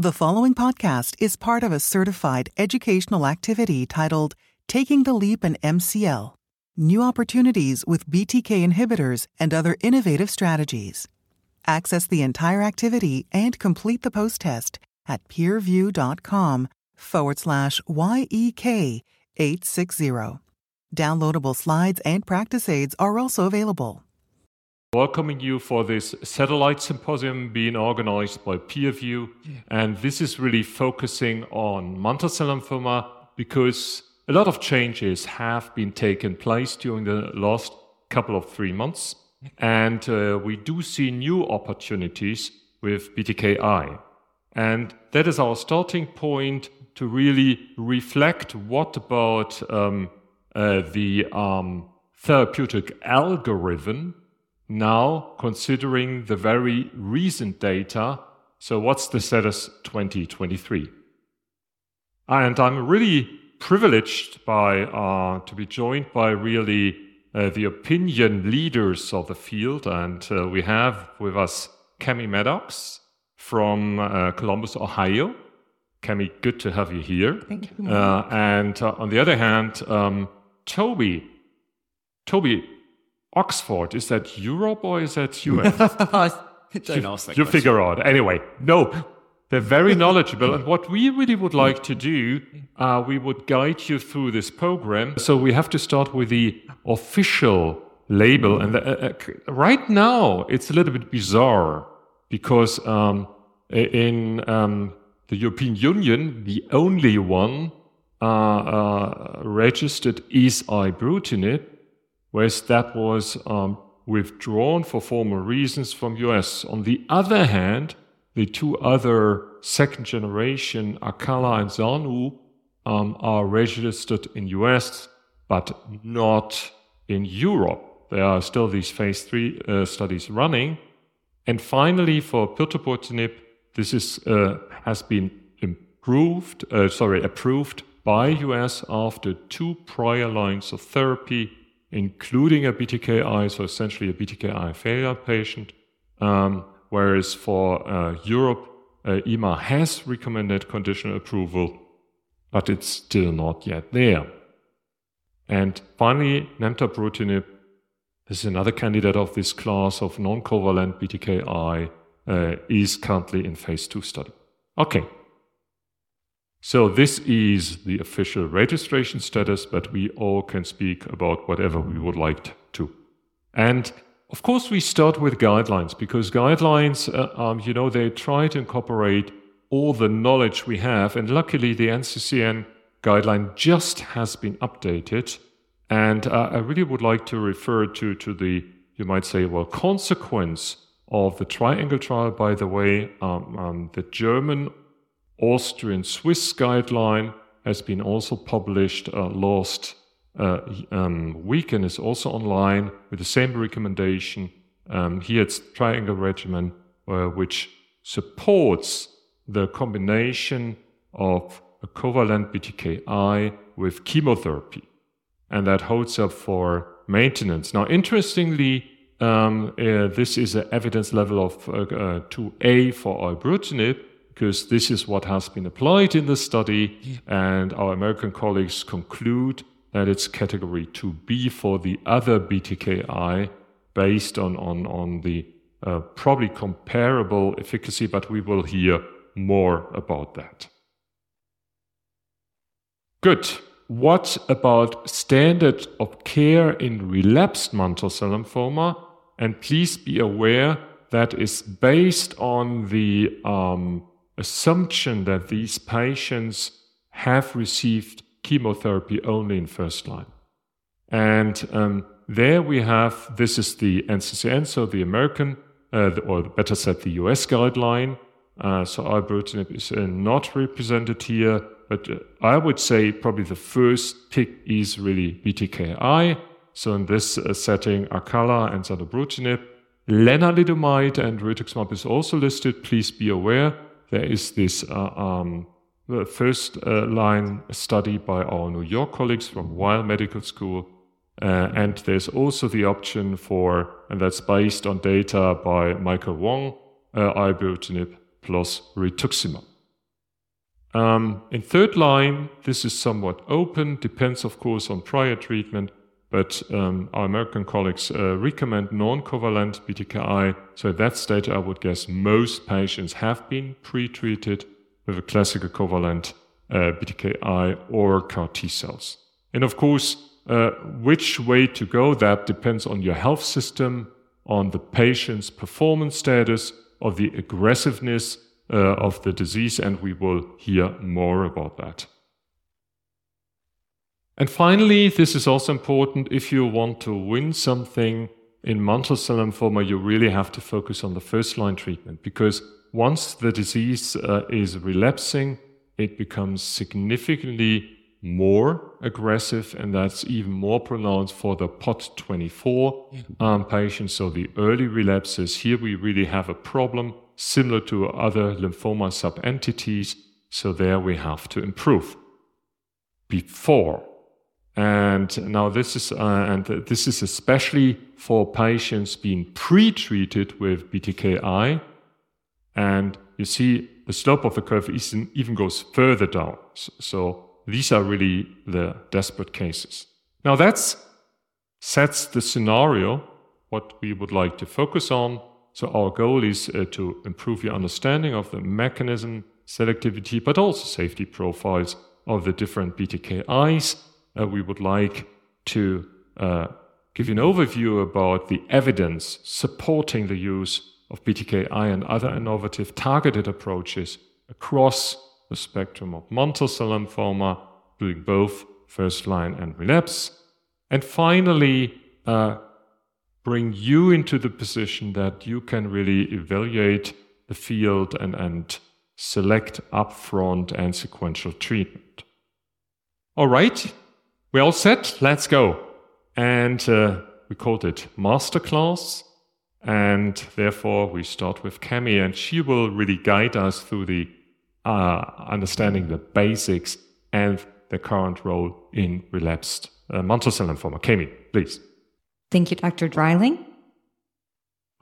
The following podcast is part of a certified educational activity titled Taking the Leap in MCL New Opportunities with BTK Inhibitors and Other Innovative Strategies. Access the entire activity and complete the post test at peerview.com forward slash YEK 860. Downloadable slides and practice aids are also available. Welcoming you for this satellite symposium being organized by PeerView. And this is really focusing on mantle cell lymphoma because a lot of changes have been taken place during the last couple of three months. And uh, we do see new opportunities with BTKI. And that is our starting point to really reflect what about um, uh, the um, therapeutic algorithm now considering the very recent data. So, what's the status 2023? And I'm really privileged by uh, to be joined by really uh, the opinion leaders of the field, and uh, we have with us Kami Maddocks from uh, Columbus, Ohio. Kami, good to have you here. Thank you. Uh, and uh, on the other hand, um, Toby, Toby, Oxford, is that Europe or is that US? Don't ask that you figure out. Anyway, no, they're very knowledgeable. and what we really would like to do, uh, we would guide you through this program. So we have to start with the official label. And uh, uh, right now, it's a little bit bizarre because um, in um, the European Union, the only one uh, uh, registered is ibrutinib, whereas that was um, withdrawn for formal reasons from US. On the other hand, the two other second generation Acala and Zanu um, are registered in US, but not in Europe. There are still these phase three uh, studies running. And finally, for pirtobrutinib, this is, uh, has been improved, uh, sorry, approved by US after two prior lines of therapy, including a BTKI, so essentially a BTKI failure patient. Um, whereas for uh, Europe, uh, EMA has recommended conditional approval, but it's still not yet there. And finally, nemtabrutinib is another candidate of this class of non-covalent BTKI, uh, is currently in phase two study. Okay. So this is the official registration status, but we all can speak about whatever we would like to. And of course, we start with guidelines because guidelines, uh, um, you know, they try to incorporate all the knowledge we have. And luckily, the NCCN guideline just has been updated. And uh, I really would like to refer to, to the, you might say, well, consequence of the triangle trial. By the way, um, um, the German, Austrian, Swiss guideline has been also published uh, last uh, um, week and is also online with the same recommendation. Um, here it's triangle regimen, uh, which supports the combination of a covalent BTKI with chemotherapy. And that holds up for maintenance. Now, interestingly, um, uh, this is an evidence level of uh, uh, 2A for ibrutinib, because this is what has been applied in the study, and our American colleagues conclude that it's category 2B for the other BTKI based on, on, on the uh, probably comparable efficacy, but we will hear more about that. Good. What about standard of care in relapsed mantle cell lymphoma? And please be aware that is based on the um, assumption that these patients have received chemotherapy only in first line. And um, there we have this is the NCCN, so the American, uh, or better said, the US guideline. Uh, so ibrutinib is uh, not represented here, but uh, I would say probably the first pick is really BTKI. So in this uh, setting, Acala and zanubrutinib. Lenalidomide and rituximab is also listed. Please be aware there is this uh, um, first uh, line study by our New York colleagues from Weill Medical School. Uh, and there's also the option for, and that's based on data by Michael Wang, uh, ibrutinib plus rituximab. Um, in third line, this is somewhat open, depends, of course, on prior treatment, but um, our American colleagues uh, recommend non covalent BTKI. So at that stage, I would guess most patients have been pre treated with a classical covalent uh, BTKI or CAR T cells. And of course, uh, which way to go, that depends on your health system, on the patient's performance status, of the aggressiveness uh, of the disease, and we will hear more about that. And finally, this is also important if you want to win something in mantle cell lymphoma, you really have to focus on the first line treatment because once the disease uh, is relapsing, it becomes significantly more aggressive, and that's even more pronounced for the POD24 um, patients. So the early relapses, here we really have a problem similar to other lymphoma subentities. So there we have to improve. Before, and now this is uh, and this is especially for patients being pre-treated with BTKI, and you see the slope of the curve even goes further down. So these are really the desperate cases. Now that sets the scenario, what we would like to focus on. So our goal is uh, to improve your understanding of the mechanism, selectivity, but also safety profiles of the different BTKIs. Uh, we would like to uh, give you an overview about the evidence supporting the use of BTKI and other innovative targeted approaches across the spectrum of mantle cell lymphoma, doing both first line and relapse. And finally, uh, bring you into the position that you can really evaluate the field and, and select upfront and sequential treatment. All right, we're all set. Let's go. And uh, we called it masterclass. And therefore, we start with Kami, and she will really guide us through the uh, understanding the basics and the current role in relapsed uh, mantle cell lymphoma. Kami, please. Thank you, Dr. Dreyling.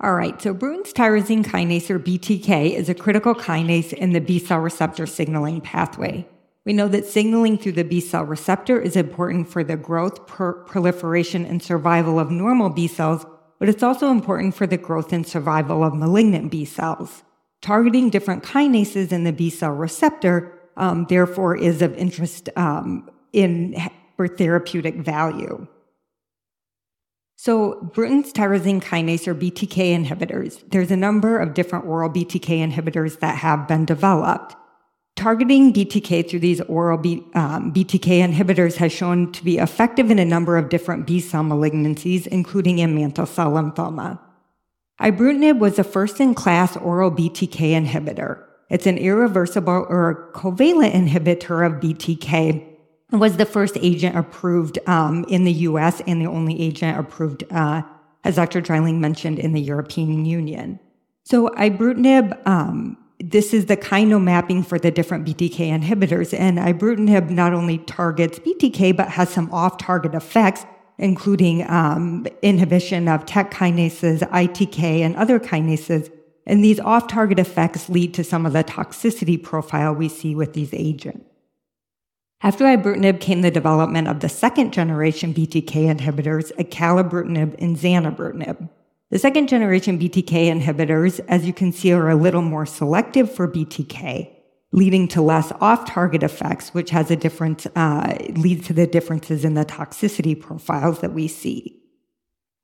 All right, so Bruton's tyrosine kinase, or BTK, is a critical kinase in the B cell receptor signaling pathway. We know that signaling through the B cell receptor is important for the growth, per- proliferation, and survival of normal B cells, but it's also important for the growth and survival of malignant B cells. Targeting different kinases in the B cell receptor, um, therefore, is of interest um, in for therapeutic value. So, Bruton's tyrosine kinase or BTK inhibitors, there's a number of different oral BTK inhibitors that have been developed. Targeting BTK through these oral B, um, BTK inhibitors has shown to be effective in a number of different B cell malignancies, including in mantle cell lymphoma. Ibrutinib was a first in class oral BTK inhibitor. It's an irreversible or covalent inhibitor of BTK. It was the first agent approved um, in the US and the only agent approved, uh, as Dr. Dreyling mentioned, in the European Union. So ibrutinib, um, this is the kinome mapping for the different BTK inhibitors. And ibrutinib not only targets BTK, but has some off-target effects, including um, inhibition of TEC kinases, ITK, and other kinases and these off target effects lead to some of the toxicity profile we see with these agents. After ibrutinib came the development of the second generation BTK inhibitors, acalabrutinib and zanubrutinib. The second generation BTK inhibitors, as you can see, are a little more selective for BTK, leading to less off-target effects, which has a difference, uh, leads to the differences in the toxicity profiles that we see.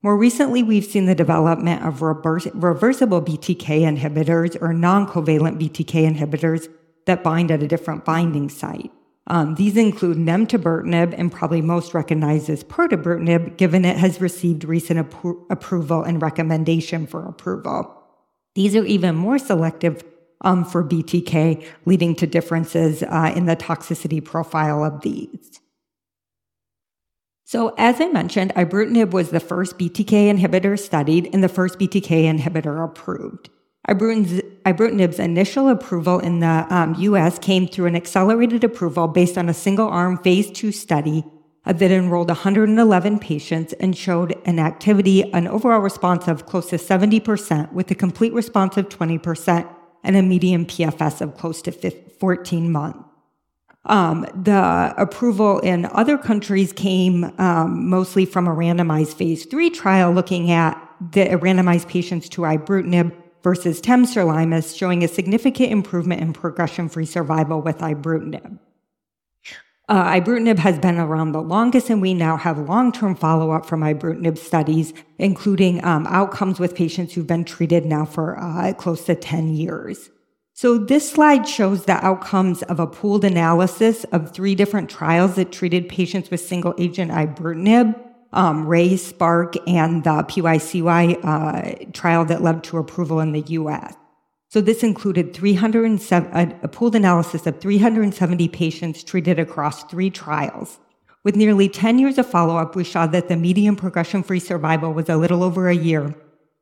More recently, we've seen the development of reverse, reversible BTK inhibitors or non-covalent BTK inhibitors that bind at a different binding site. Um, these include nemtabrutinib and probably most recognized as pirtobrutinib, given it has received recent appro- approval and recommendation for approval. These are even more selective um, for BTK, leading to differences uh, in the toxicity profile of these. So, as I mentioned, ibrutinib was the first BTK inhibitor studied and the first BTK inhibitor approved. Ibrutinib's initial approval in the um, US came through an accelerated approval based on a single arm phase two study uh, that enrolled 111 patients and showed an activity, an overall response of close to 70%, with a complete response of 20% and a median PFS of close to 14 months. Um, the approval in other countries came um, mostly from a randomized phase three trial looking at the randomized patients to ibrutinib versus temsirolimus, showing a significant improvement in progression-free survival with ibrutinib. Uh, ibrutinib has been around the longest, and we now have long-term follow-up from ibrutinib studies, including um, outcomes with patients who've been treated now for uh, close to 10 years. So this slide shows the outcomes of a pooled analysis of three different trials that treated patients with single agent ibrutinib, um, RAY, SPARK, and the PCYC uh, trial that led to approval in the US. So this included 307, a pooled analysis of 370 patients treated across three trials. With nearly 10 years of follow-up, we saw that the median progression-free survival was a little over a year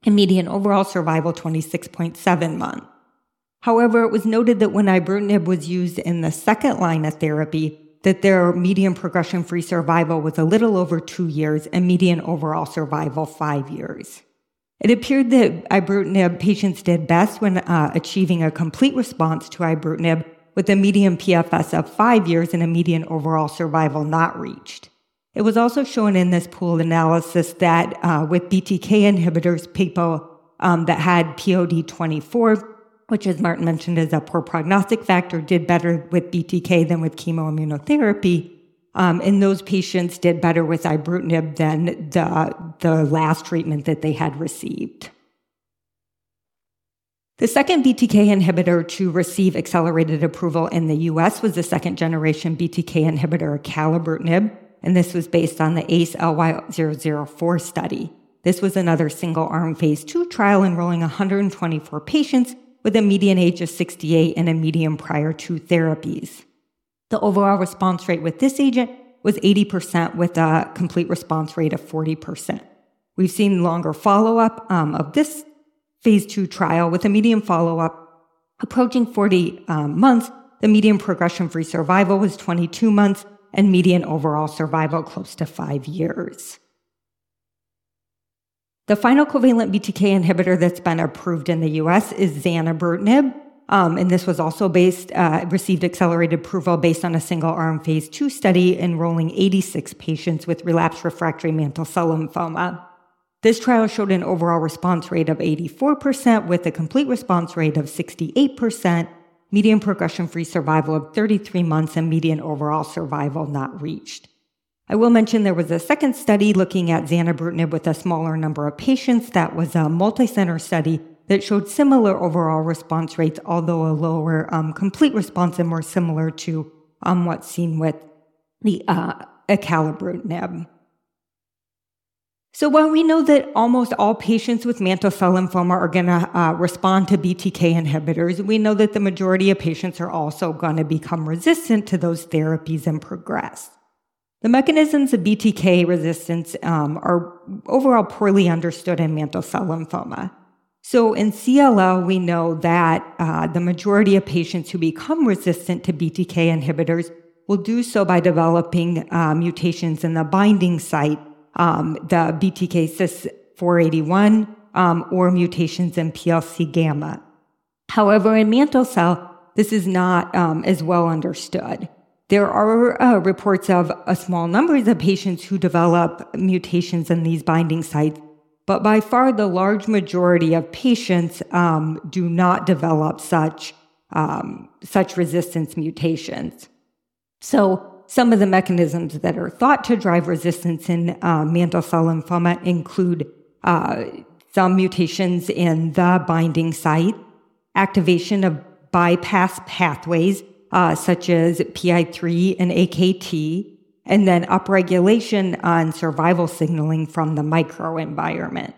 and median overall survival 26.7 months. However, it was noted that when ibrutinib was used in the second line of therapy, that their median progression-free survival was a little over two years and median overall survival five years. It appeared that ibrutinib patients did best when uh, achieving a complete response to ibrutinib with a median PFS of five years and a median overall survival not reached. It was also shown in this pooled analysis that uh, with BTK inhibitors, people um, that had POD24 which, as Martin mentioned, is a poor prognostic factor, did better with BTK than with chemoimmunotherapy. Um, and those patients did better with ibrutinib than the, the last treatment that they had received. The second BTK inhibitor to receive accelerated approval in the US was the second generation BTK inhibitor, acalabrutinib, and this was based on the ACE LY004 study. This was another single arm phase 2 trial enrolling 124 patients with a median age of 68 and a median prior to therapies. The overall response rate with this agent was 80% with a complete response rate of 40%. We've seen longer follow up um, of this phase two trial with a median follow up approaching 40 um, months. The median progression free survival was 22 months and median overall survival close to five years. The final covalent BTK inhibitor that's been approved in the US is zanubrutinib. Um, and this was also based, uh, received accelerated approval based on a single arm phase two study enrolling 86 patients with relapsed refractory mantle cell lymphoma. This trial showed an overall response rate of 84% with a complete response rate of 68%, median progression free survival of 33 months, and median overall survival not reached. I will mention there was a second study looking at zanubrutinib with a smaller number of patients. That was a multi-center study that showed similar overall response rates, although a lower um, complete response and more similar to um, what's seen with the uh, acalabrutinib. So while we know that almost all patients with mantle cell lymphoma are going to uh, respond to BTK inhibitors, we know that the majority of patients are also going to become resistant to those therapies and progress. The mechanisms of BTK resistance um, are overall poorly understood in mantle cell lymphoma. So in CLL, we know that uh, the majority of patients who become resistant to BTK inhibitors will do so by developing uh, mutations in the binding site, um, the BTK cis 481, um, or mutations in PLC gamma. However, in mantle cell, this is not um, as well understood. There are uh, reports of a small numbers of patients who develop mutations in these binding sites, but by far the large majority of patients um, do not develop such um, such resistance mutations. So some of the mechanisms that are thought to drive resistance in uh, mantle cell lymphoma include uh, some mutations in the binding site, activation of bypass pathways uh, such as PI3 and AKT, and then upregulation on survival signaling from the microenvironment.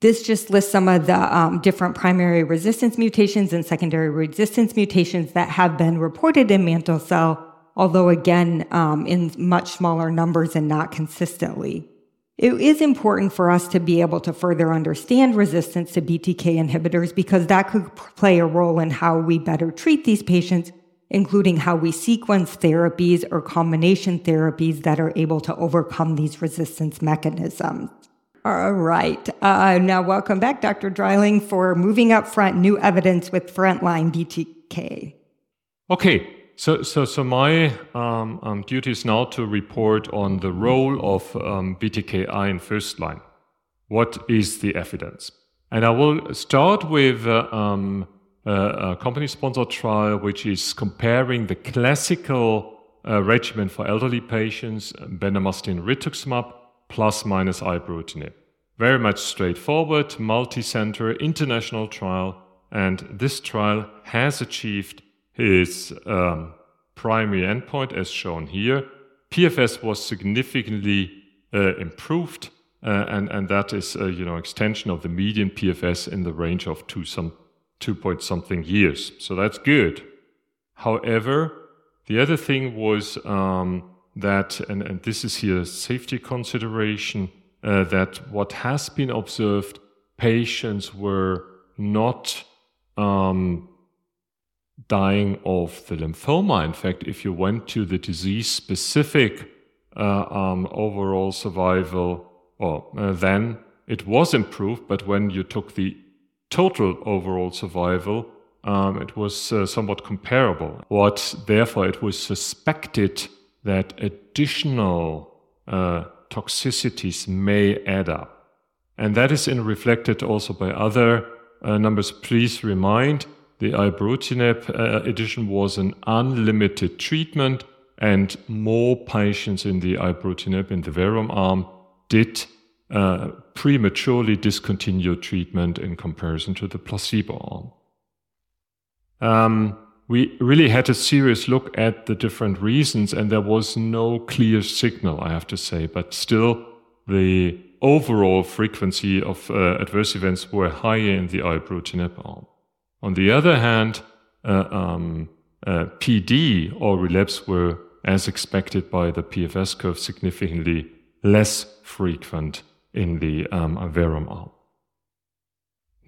This just lists some of the um, different primary resistance mutations and secondary resistance mutations that have been reported in mantle cell, although again, um, in much smaller numbers and not consistently. It is important for us to be able to further understand resistance to BTK inhibitors because that could play a role in how we better treat these patients, including how we sequence therapies or combination therapies that are able to overcome these resistance mechanisms. All right. Uh, now, welcome back, Dr. Dreyling, for moving up front new evidence with frontline BTK. Okay, so so so my um, um, duty is now to report on the role of um, BTKI in first line. What is the evidence? And I will start with uh, um, a company-sponsored trial, which is comparing the classical uh, regimen for elderly patients, bendamustine rituximab plus minus ibrutinib. Very much straightforward, multi-center, international trial, and this trial has achieved its um, primary endpoint as shown here. PFS was significantly uh, improved, uh, and and that is uh, you know extension of the median PFS in the range of two some two point something years. So that's good. However, the other thing was um, that, and, and this is here safety consideration, uh, that what has been observed, patients were not um, dying of the lymphoma. In fact, if you went to the disease specific uh, um, overall survival, well, uh, then it was improved, but when you took the total overall survival, um, it was uh, somewhat comparable. What therefore it was suspected that additional uh, toxicities may add up, and that is in reflected also by other uh, numbers. Please remind the ibrutinib uh, addition was an unlimited treatment, and more patients in the ibrutinib in the verum arm did uh, prematurely discontinue treatment in comparison to the placebo arm. Um, we really had a serious look at the different reasons, and there was no clear signal, I have to say, but still the overall frequency of uh, adverse events were higher in the ibrutinib arm. On the other hand, uh, um, uh, PD or relapse were, as expected by the PFS curve, significantly less frequent in the um, verum arm.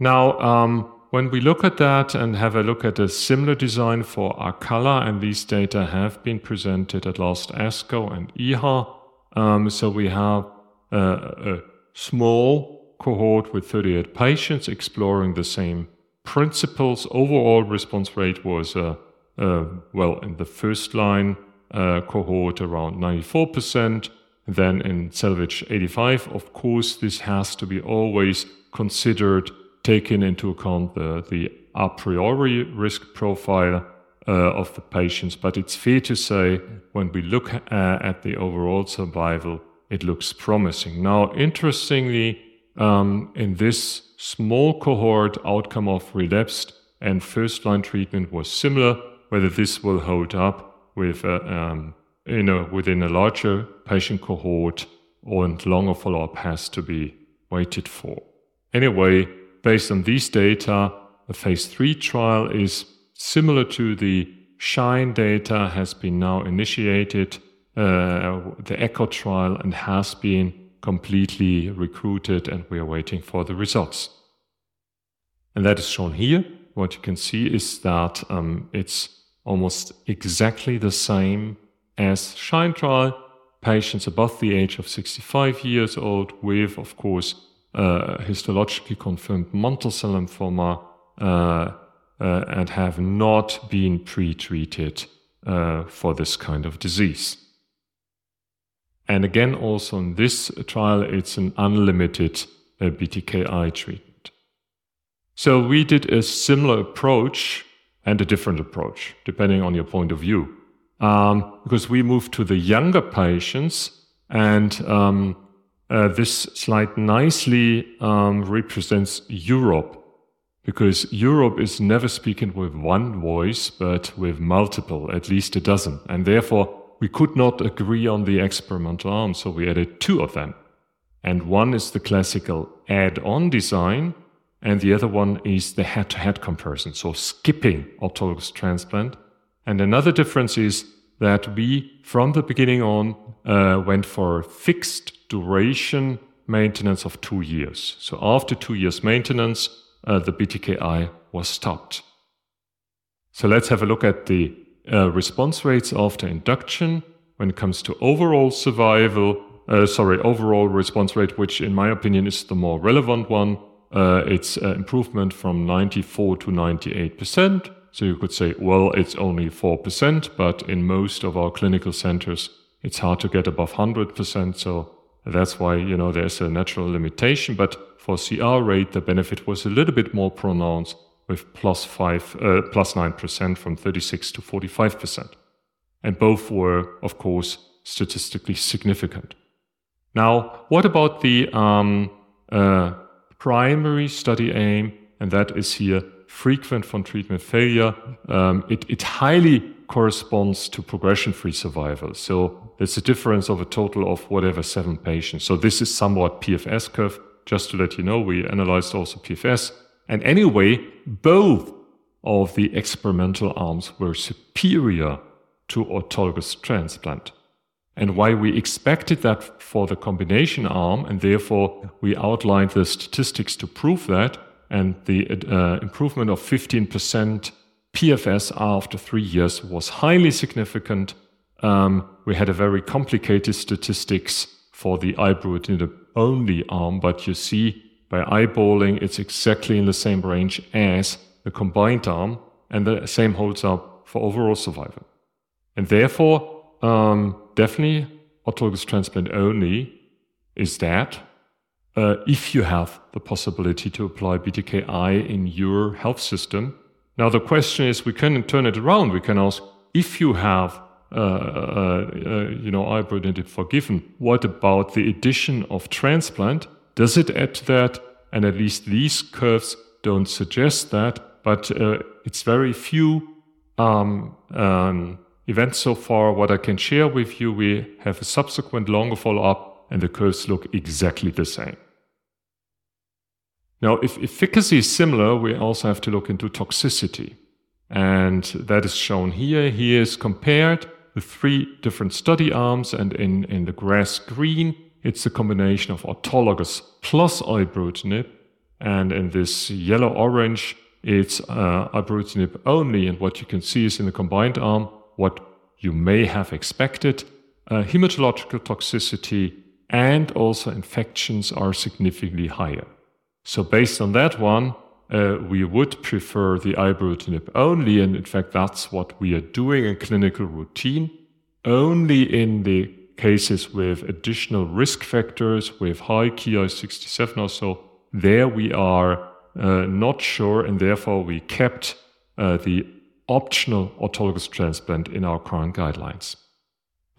Now, um, when we look at that and have a look at a similar design for Acala, and these data have been presented at last ASCO and EHA, um, so we have uh, a small cohort with 38 patients exploring the same principles. Overall response rate was, uh, uh, well, in the first line uh, cohort around 94%. Then in Salvage 85, of course, this has to be always considered, taken into account the, the a priori risk profile uh, of the patients. But it's fair to say when we look uh, at the overall survival, it looks promising. Now, interestingly, um, in this small cohort, outcome of relapsed and first line treatment was similar. Whether this will hold up with uh, um, in a, within a larger patient cohort and longer follow up has to be waited for. Anyway, based on these data, a phase 3 trial is similar to the SHINE data has been now initiated, uh, the ECHO trial, and has been completely recruited, and we are waiting for the results. And that is shown here. What you can see is that um, it's almost exactly the same as SHINE trial, patients above the age of 65 years old with, of course, uh, histologically confirmed mantle cell lymphoma uh, uh, and have not been pre-treated uh, for this kind of disease. And again, also in this trial, it's an unlimited uh, BTKI treatment. So we did a similar approach and a different approach, depending on your point of view. Um, because we moved to the younger patients, and um, uh, this slide nicely um, represents Europe, because Europe is never speaking with one voice, but with multiple, at least a dozen, and therefore we could not agree on the experimental arm, so we added two of them. And one is the classical add on design, and the other one is the head to head comparison, so skipping autologous transplant and another difference is that we, from the beginning on, uh, went for fixed duration maintenance of two years. So after two years maintenance, uh, the BTKI was stopped. So let's have a look at the uh, response rates after induction when it comes to overall survival. Uh, sorry, overall response rate, which in my opinion is the more relevant one. Uh, it's uh, improvement from 94 to 98 percent So you could say, well, it's only 4%, but in most of our clinical centers, it's hard to get above 100%. So that's why, you know, there's a natural limitation. But for CR rate, the benefit was a little bit more pronounced with plus five, uh, plus 9% from 36 to 45%. And both were, of course, statistically significant. Now, what about the um, uh, primary study aim? And that is here frequent von treatment failure. Um, it, it highly corresponds to progression free survival. So it's a difference of a total of whatever seven patients. So this is somewhat PFS curve. Just to let you know, we analyzed also PFS. And anyway, both of the experimental arms were superior to autologous transplant. And why we expected that for the combination arm, and therefore we outlined the statistics to prove that, and the uh, improvement of 15% PFS after three years was highly significant. Um, we had a very complicated statistics for the ibrutinib only arm, but you see by eyeballing, it's exactly in the same range as the combined arm, and the same holds up for overall survival. And therefore, um, definitely autologous transplant only is that uh, if you have the possibility to apply BTKI in your health system. Now, the question is we can turn it around. We can ask if you have uh, uh, uh you know, ibrutinib forgiven, what about the addition of transplant? Does it add to that? And at least these curves don't suggest that, but uh, it's very few um, um, events so far. What I can share with you, we have a subsequent longer follow up, and the curves look exactly the same. Now, if efficacy is similar, we also have to look into toxicity. And that is shown here. Here is compared the three different study arms, and in, in the grass green, it's a combination of autologous plus ibrutinib, and in this yellow orange, it's uh, ibrutinib only. And what you can see is in the combined arm, what you may have expected. Uh, hematological toxicity and also infections are significantly higher. So based on that one, uh, we would prefer the ibrutinib only, and in fact, that's what we are doing in clinical routine. Only in the cases with additional risk factors, with high Ki67 or so, there we are uh, not sure, and therefore we kept uh, the optional autologous transplant in our current guidelines.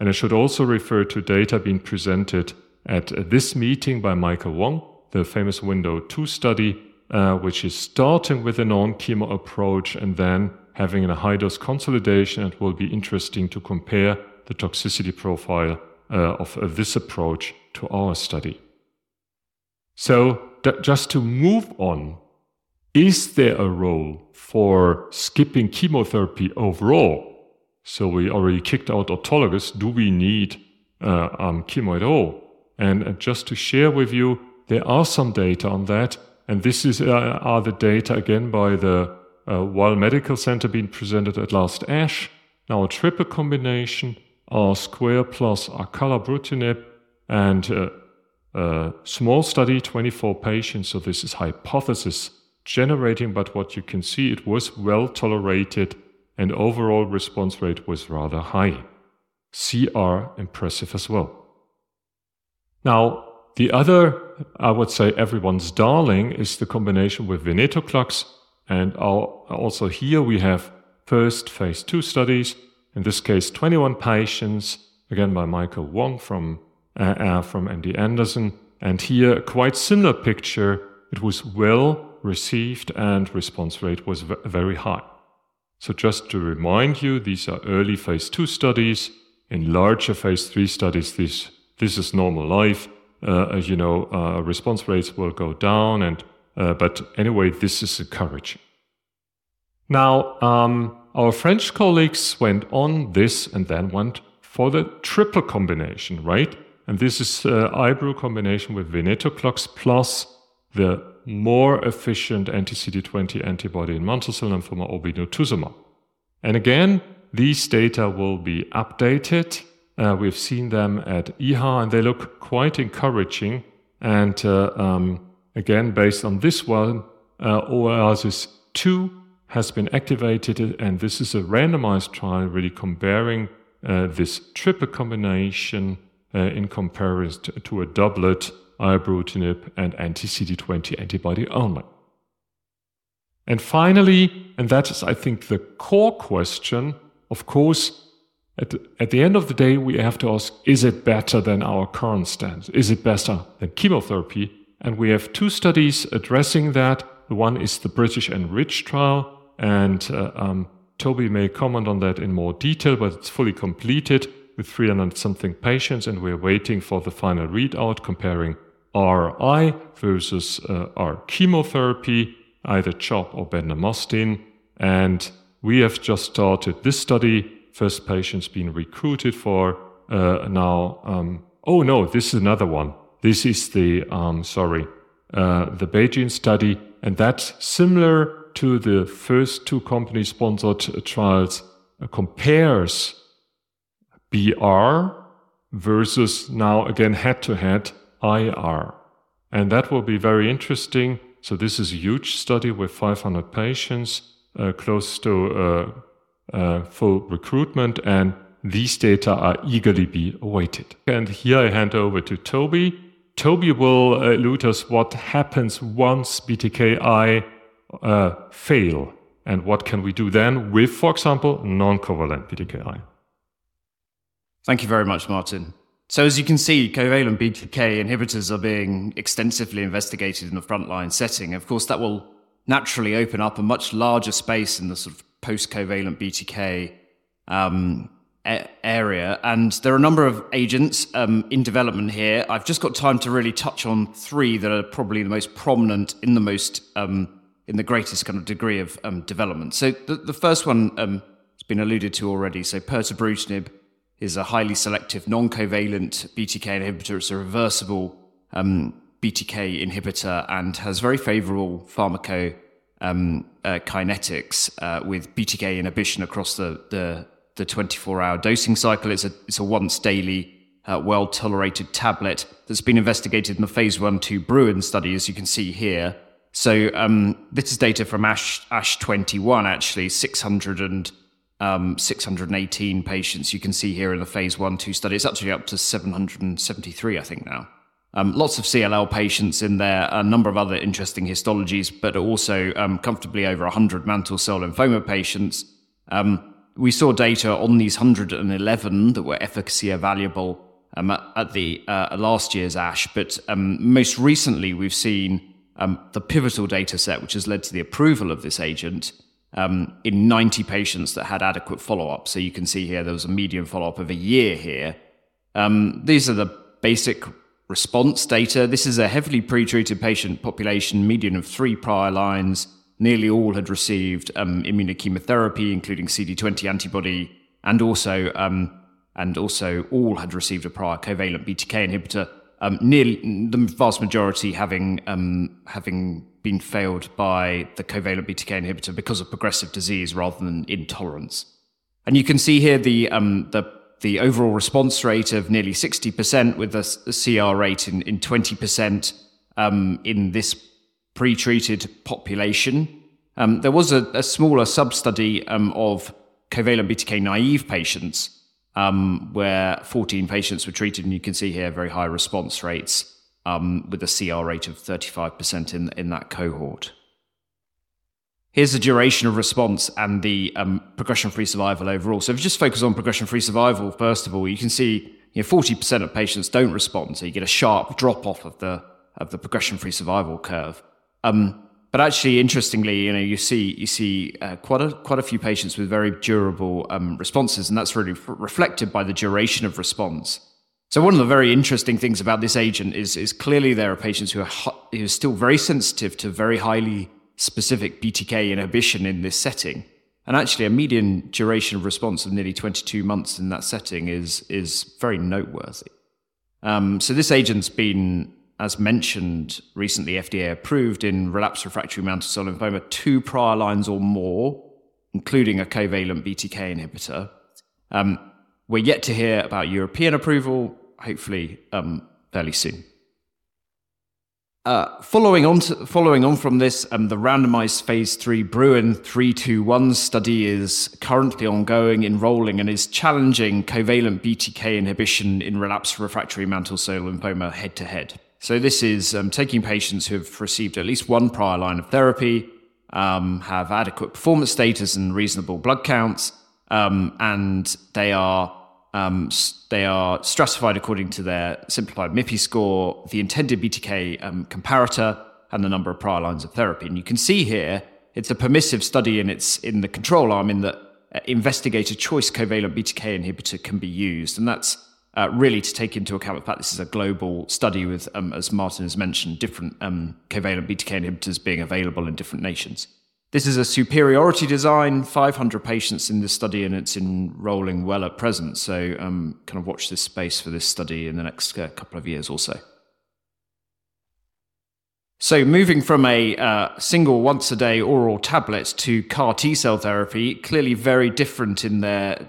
And I should also refer to data being presented at this meeting by Michael Wang the famous Window 2 study, uh, which is starting with a non chemo approach and then having a high dose consolidation. It will be interesting to compare the toxicity profile of uh, this approach to our study. So, just to move on, is there a role for skipping chemotherapy overall? So, we already kicked out autologous. Do we need uh, um, chemo at all? And uh, just to share with you, there are some data on that, and this is uh, are the data again by the uh, Weill Medical Center being presented at last ASH. Now a triple combination, R square plus acalabrutinib, and uh, a small study, 24 patients. So this is hypothesis generating, but what you can see, it was well tolerated, and overall response rate was rather high. CR impressive as well. Now, the other, I would say, everyone's darling is the combination with venetoclax. And also here we have first phase two studies, in this case, 21 patients, again by Michael Wang from, uh, uh, from MD Anderson. And here, a quite similar picture. It was well received and response rate was very high. So just to remind you, these are early phase two studies. In larger phase three studies, this, this is normal life uh, you know, uh, response rates will go down. And uh, but anyway, this is encouraging. Now, um, our French colleagues went on this and then went for the triple combination, right? And this is uh, IBRU combination with venetoclax plus the more efficient anti-CD20 antibody in mantle cell lymphoma, obinutuzumab. And again, these data will be updated uh, we've seen them at EHA and they look quite encouraging. And uh, um, again, based on this one, uh, OASIS 2 has been activated, and this is a randomized trial really comparing uh, this triple combination uh, in comparison to, to a doublet, ibrutinib and anti-CD20 antibody only. And finally, and that is, I think, the core question, of course, at the, at the end of the day, we have to ask, is it better than our current stance? Is it better than chemotherapy? And we have two studies addressing that. The one is the British ENRICH trial, and uh, um, Toby may comment on that in more detail, but it's fully completed with 300 something patients, and we're waiting for the final readout comparing RI versus uh, our chemotherapy, either CHOP or bendamustine. And we have just started this study. First patients being recruited for uh, now. Um, oh no, this is another one. This is the um, sorry, uh, the BeiGene study, and that's similar to the first two company sponsored trials uh, compares BR versus now again head to head IR. And that will be very interesting. So, this is a huge study with 500 patients, uh, close to uh, uh, full recruitment, and these data are eagerly be awaited. And here I hand over to Toby. Toby will allude us what happens once BTKI uh, fail? And what can we do then with, for example, non covalent BTKI? Thank you very much, Martin. So, as you can see, covalent BTK inhibitors are being extensively investigated in the frontline setting. Of course, that will naturally open up a much larger space in the sort of post covalent BTK um, a- area. And there are a number of agents um, in development here. I've just got time to really touch on three that are probably the most prominent in the most um, in the greatest kind of degree of um, development. So the, the first one um, has been alluded to already. So pirtobrutinib is a highly selective non-covalent BTK inhibitor. It's a reversible um, BTK inhibitor and has very favorable pharmacokinetics um, uh, uh, with BTK inhibition across the, the, the 24-hour dosing cycle. It's a, it's a once daily uh, well tolerated tablet that's been investigated in the phase 1 2 Bruin study, as you can see here. So um, this is data from ASH, ASH 21, actually, 600 and, um, 618 patients. You can see here in the phase one, two study. It's actually up to 773, I think, now. Um, lots of CLL patients in there, a number of other interesting histologies, but also um, comfortably over 100 mantle cell lymphoma patients. Um, we saw data on these 111 that were efficacy evaluable um, at, at, the uh, last year's ASH, but most recently we've seen um, the pivotal data set, which has led to the approval of this agent um, in 90 patients that had adequate follow up. So you can see here there was a median follow up of a year here. Um, these are the basic response data. This is a heavily pretreated patient population, median of three prior lines. Nearly all had received um, immunochemotherapy, including CD20 antibody, and also um, and also all had received a prior covalent BTK inhibitor um, nearly the vast majority having um, having been failed by the covalent BTK inhibitor because of progressive disease rather than intolerance. And you can see here the um, the the overall response rate of nearly 60% with a, CR rate in, in 20% um, in this pre-treated population. Um, there was a, a smaller sub-study um, of covalent BTK naive patients um, where 14 patients were treated, and you can see here very high response rates um, with a CR rate of 35% in, in that cohort. Here's the duration of response and the um, progression free survival overall. So, if you just focus on progression free survival, first of all, you can see you know, 40% of patients don't respond. So, you get a sharp drop off of the, of the progression free survival curve. Um, but actually, interestingly, you know, you see you see uh, quite a quite a few patients with very durable um, responses, and that's really f- reflected by the duration of response. So one of the very interesting things about this agent is is clearly there are patients who are who are still very sensitive to very highly specific BTK inhibition in this setting, and actually a median duration of response of nearly 22 months in that setting is is very noteworthy. Um, so this agent's been as mentioned, recently FDA approved in relapsed refractory mantle cell lymphoma two prior lines or more, including a covalent BTK inhibitor. Um, we're yet to hear about European approval, hopefully um, fairly soon. Uh, following on, to, following on from this, um, the randomized phase three Bruin 321 study is currently ongoing, enrolling, and is challenging covalent BTK inhibition in relapsed refractory mantle cell lymphoma head to head. So, this is um, taking patients who have received at least one prior line of therapy, um, have adequate performance status and reasonable blood counts, um, and they are um, they are stratified according to their simplified MIPI score, the intended BTK um, comparator, and the number of prior lines of therapy. And you can see here it's a permissive study, and it's in the control arm in that uh, investigator choice covalent BTK inhibitor can be used, and that's uh, really to take into account the fact this is a global study with, um, as Martin has mentioned, different um, covalent BTK inhibitors being available in different nations. This is a superiority design, 500 patients in this study, and it's enrolling well at present. So, um, kind of watch this space for this study in the next uh, couple of years or so. So, moving from a uh, single once a day oral tablet to CAR T cell therapy, clearly very different in their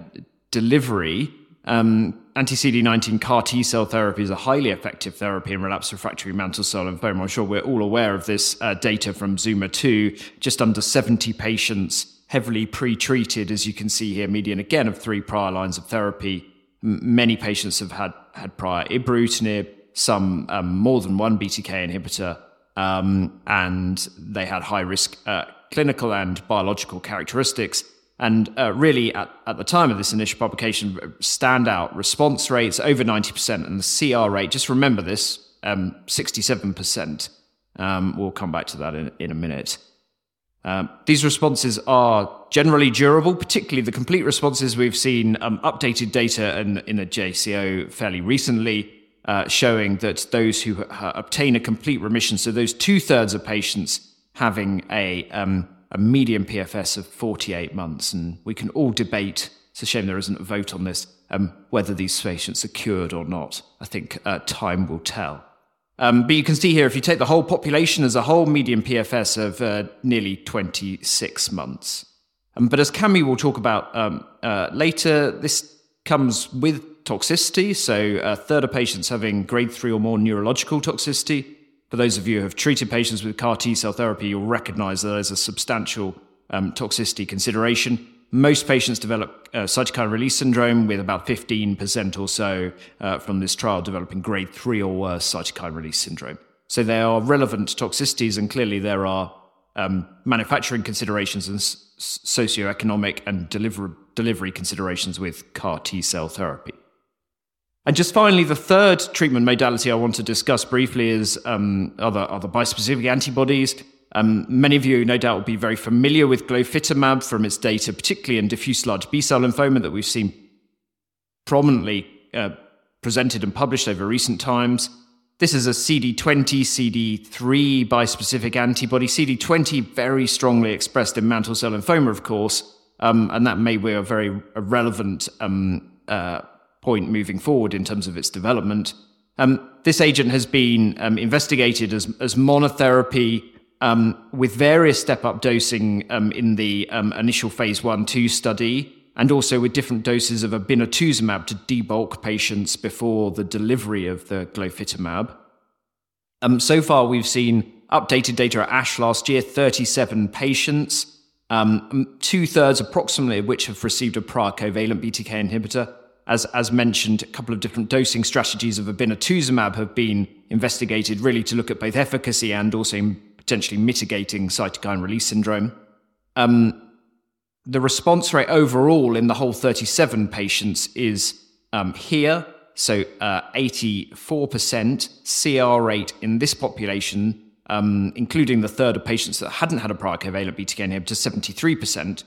delivery. Um, anti CD19 CAR T cell therapy is a highly effective therapy in relapsed refractory mantle cell lymphoma. I'm sure we're all aware of this uh, data from Zuma 2, just under 70 patients heavily pre treated, as you can see here, median again of three prior lines of therapy. M- many patients have had, had prior ibrutinib, some um, more than one BTK inhibitor, um, and they had high risk uh, clinical and biological characteristics. And uh, really, at, at the time of this initial publication, standout response rates over 90%, and the CR rate, just remember this, um, 67%. Um, we'll come back to that in, in a minute. Um, these responses are generally durable, particularly the complete responses. We've seen um, updated data in, in the JCO fairly recently uh, showing that those who ha- obtain a complete remission, so those two thirds of patients having a um, a median PFS of 48 months. And we can all debate, it's a shame there isn't a vote on this, um, whether these patients are cured or not. I think uh, time will tell. Um, but you can see here, if you take the whole population as a whole, median PFS of uh, nearly 26 months. Um, but as Kami will talk about um, uh, later, this comes with toxicity. So a third of patients having grade three or more neurological toxicity, for those of you who have treated patients with CAR T cell therapy, you'll recognize that there's a substantial um, toxicity consideration. Most patients develop uh, cytokine release syndrome, with about 15% or so uh, from this trial developing grade 3 or worse cytokine release syndrome. So there are relevant toxicities, and clearly there are um, manufacturing considerations and s- socioeconomic and deliver- delivery considerations with CAR T cell therapy. And just finally, the third treatment modality I want to discuss briefly is um, other, other bispecific antibodies. Um, many of you, no doubt, will be very familiar with glofitamab from its data, particularly in diffuse large B cell lymphoma that we've seen prominently uh, presented and published over recent times. This is a CD20, CD3 bispecific antibody. CD20 very strongly expressed in mantle cell lymphoma, of course, um, and that may be a very relevant um, uh, point moving forward in terms of its development. Um, this agent has been um, investigated as, as monotherapy um, with various step up dosing um, in the um, initial phase 1 2 study, and also with different doses of obinutuzumab to debulk patients before the delivery of the glofitamab. Um, so far, we've seen updated data at ASH last year 37 patients, two thirds approximately of which have received a prior covalent BTK inhibitor as, as mentioned, a couple of different dosing strategies of obinutuzumab have been investigated really to look at both efficacy and also potentially mitigating cytokine release syndrome. Um, the response rate overall in the whole 37 patients is um, here. So uh, 84% CR rate in this population, um, including the third of patients that hadn't had a prior covalent BTK inhibitor, 73%.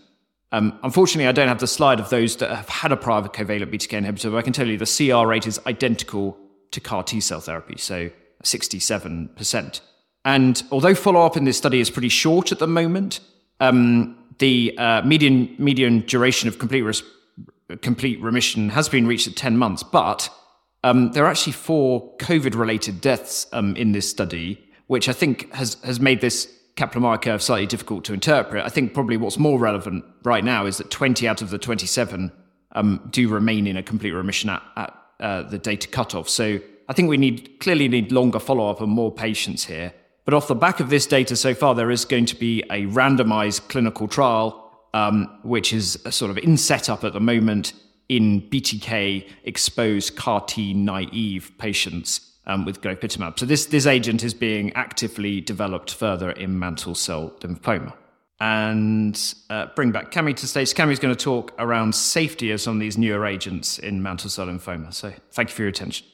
Um, unfortunately, I don't have the slide of those that have had a prior covalent BTK inhibitor, but I can tell you the CR rate is identical to CAR T cell therapy, so 67%. And although follow up in this study is pretty short at the moment, um, the uh, median, median duration of complete, res- complete remission has been reached at 10 months, but um, there are actually four COVID related deaths um, in this study, which I think has, has made this Kaplan-Meier curve slightly difficult to interpret. I think probably what's more relevant right now is that 20 out of the 27 um, do remain in a complete remission at, at uh, the data cutoff. So I think we need clearly need longer follow up and more patients here. But off the back of this data so far, there is going to be a randomized clinical trial, um, which is sort of in setup at the moment in BTK exposed CAR T naive patients um, with glofitamab. So this, this agent is being actively developed further in mantle cell lymphoma. And uh, bring back Kami to stage. Kami's going to talk around safety of some of these newer agents in mantle cell lymphoma. So thank you for your attention.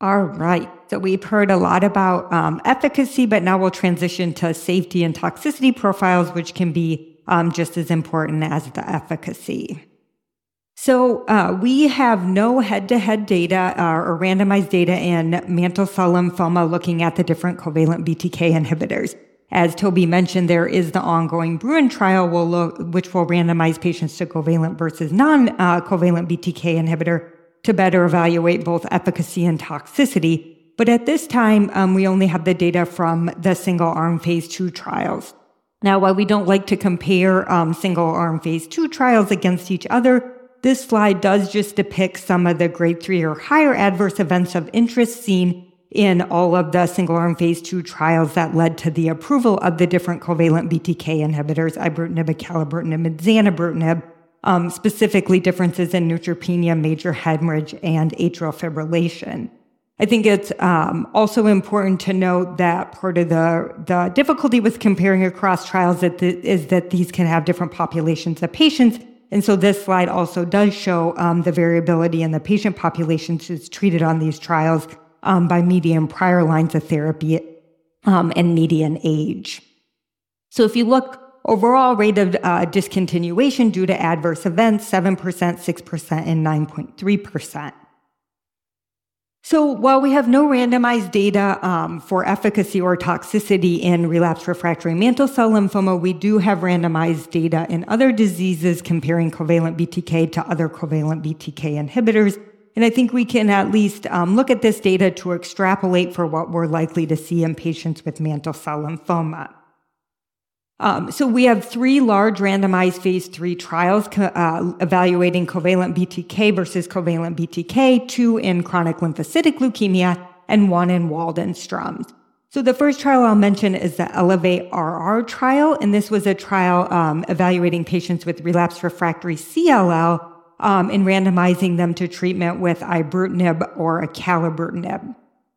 All right. So we've heard a lot about um, efficacy, but now we'll transition to safety and toxicity profiles, which can be um, just as important as the efficacy. So uh, we have no head-to-head data uh, or randomized data in mantle cell lymphoma looking at the different covalent BTK inhibitors. As Toby mentioned, there is the ongoing Bruin trial, will look, which will randomize patients to covalent versus non-covalent BTK inhibitor to better evaluate both efficacy and toxicity. But at this time, um, we only have the data from the single-arm phase two trials. Now, while we don't like to compare um, single-arm phase two trials against each other, this slide does just depict some of the grade three or higher adverse events of interest seen in all of the single arm phase two trials that led to the approval of the different covalent BTK inhibitors, ibrutinib, acalabrutinib, and zanubrutinib, um, specifically differences in neutropenia, major hemorrhage, and atrial fibrillation. I think it's um, also important to note that part of the, the difficulty with comparing across trials that the, is that these can have different populations of patients and so this slide also does show um, the variability in the patient populations who's treated on these trials um, by median prior lines of therapy um, and median age. So if you look overall rate of uh, discontinuation due to adverse events, 7%, 6%, and 9.3%. So while we have no randomized data um, for efficacy or toxicity in relapsed refractory mantle cell lymphoma, we do have randomized data in other diseases comparing covalent BTK to other covalent BTK inhibitors. And I think we can at least um, look at this data to extrapolate for what we're likely to see in patients with mantle cell lymphoma. Um, so we have three large randomized phase three trials uh, evaluating covalent BTK versus covalent BTK, two in chronic lymphocytic leukemia and one in Waldenstrom's. So the first trial I'll mention is the Elevate RR trial, and this was a trial um, evaluating patients with relapsed refractory CLL um, and randomizing them to treatment with ibrutinib or acalabrutinib.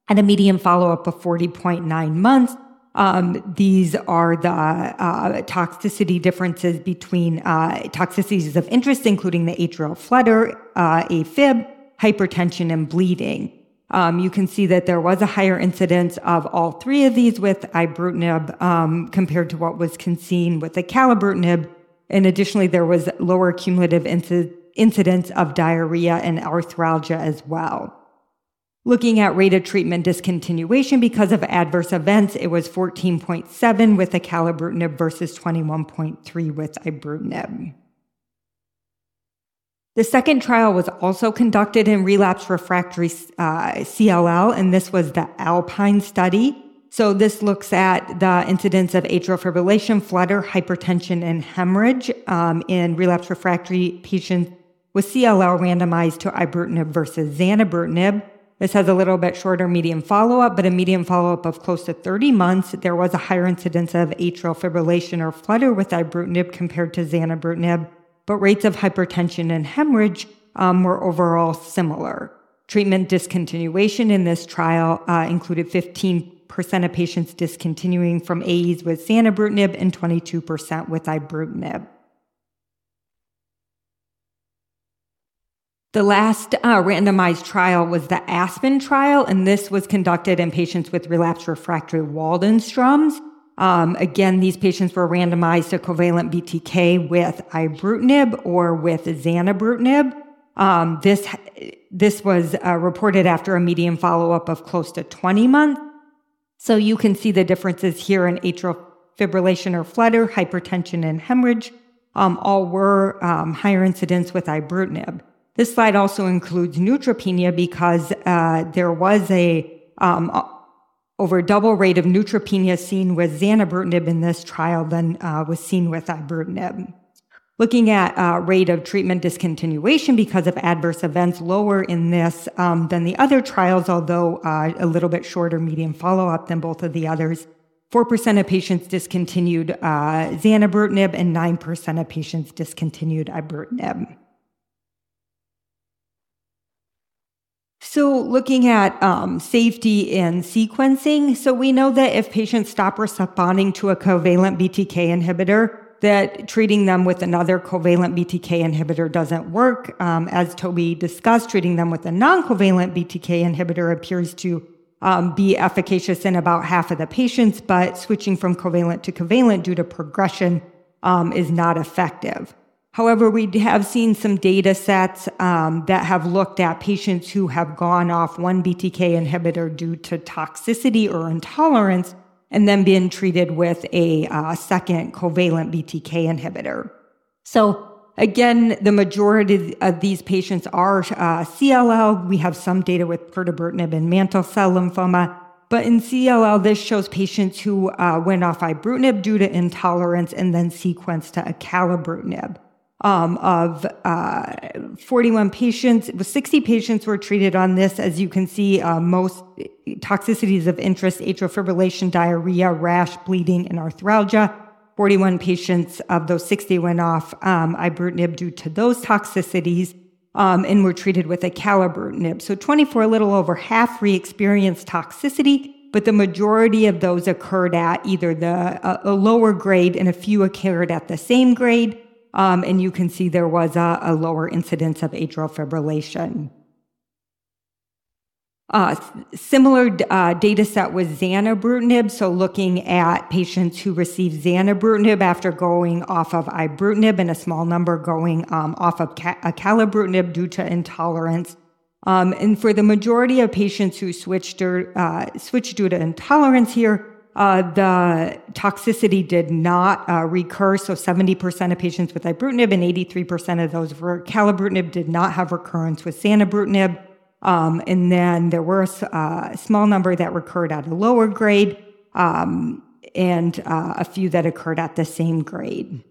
At a median follow-up of 40.9 months, um, these are the uh, toxicity differences between uh, toxicities of interest, including the atrial flutter, uh, AFib, hypertension, and bleeding. Um, you can see that there was a higher incidence of all three of these with ibrutinib um, compared to what was seen with the acalabrutinib. And additionally, there was lower cumulative inc- incidence of diarrhea and arthralgia as well. Looking at rate of treatment discontinuation because of adverse events, it was 14.7 with acalabrutinib versus 21.3 with ibrutinib. The second trial was also conducted in relapse refractory uh, CLL, and this was the Alpine study. So this looks at the incidence of atrial fibrillation, flutter, hypertension, and hemorrhage um, in relapse refractory patients with CLL randomized to ibrutinib versus zanubrutinib. This has a little bit shorter median follow up, but a median follow up of close to 30 months. There was a higher incidence of atrial fibrillation or flutter with ibrutinib compared to zanubrutinib, but rates of hypertension and hemorrhage um, were overall similar. Treatment discontinuation in this trial uh, included 15% of patients discontinuing from AEs with zanubrutinib and 22% with ibrutinib. The last uh, randomized trial was the Aspen trial, and this was conducted in patients with relapsed refractory Waldenstrom's. Um, again, these patients were randomized to covalent BTK with ibrutinib or with zanubrutinib. Um, this this was uh, reported after a median follow up of close to 20 months. So you can see the differences here in atrial fibrillation or flutter, hypertension, and hemorrhage. Um, all were um, higher incidence with ibrutinib. This slide also includes neutropenia because uh, there was a um, over double rate of neutropenia seen with zanubrutinib in this trial than uh, was seen with ibrutinib. Looking at uh, rate of treatment discontinuation because of adverse events, lower in this um, than the other trials, although uh, a little bit shorter median follow up than both of the others. 4% of patients discontinued uh, zanubrutinib and 9% of patients discontinued ibrutinib. So, looking at um, safety in sequencing, so we know that if patients stop responding to a covalent BTK inhibitor, that treating them with another covalent BTK inhibitor doesn't work. Um, as Toby discussed, treating them with a non-covalent BTK inhibitor appears to um, be efficacious in about half of the patients, but switching from covalent to covalent due to progression um, is not effective. However, we have seen some data sets um, that have looked at patients who have gone off one BTK inhibitor due to toxicity or intolerance and then been treated with a uh, second covalent BTK inhibitor. So again, the majority of these patients are uh, CLL. We have some data with pirtobrutinib and mantle cell lymphoma. But in CLL, this shows patients who uh, went off ibrutinib due to intolerance and then sequenced to acalabrutinib um, of uh, 41 patients. 60 patients were treated on this. As you can see, uh, most toxicities of interest, atrial fibrillation, diarrhea, rash, bleeding, and arthralgia. 41 patients of those 60 went off um, ibrutinib due to those toxicities um, and were treated with acalabrutinib. So 24, a little over half re-experienced toxicity, but the majority of those occurred at either the a lower grade and a few occurred at the same grade. Um, and you can see there was a, a lower incidence of atrial fibrillation. Uh, similar uh, data set with zanubrutinib, so looking at patients who received zanubrutinib after going off of ibrutinib and a small number going um, off of ca- acalabrutinib due to intolerance. Um, and for the majority of patients who switched, or, uh, switched due to intolerance here, uh, the toxicity did not uh, recur. So 70% of patients with ibrutinib and 83% of those for acalabrutinib did not have recurrence with zanubrutinib. Um, and then there were a uh, small number that recurred at a lower grade um, and uh, a few that occurred at the same grade.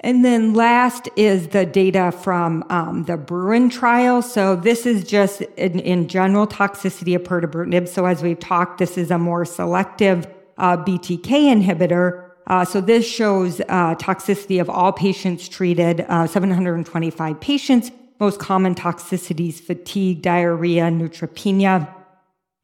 And then last is the data from um, the Bruin trial. So this is just in, in, general toxicity of pirtobrutinib. So as we've talked, this is a more selective uh, BTK inhibitor. Uh, so this shows uh, toxicity of all patients treated, uh, 725 patients. Most common toxicities, fatigue, diarrhea, neutropenia.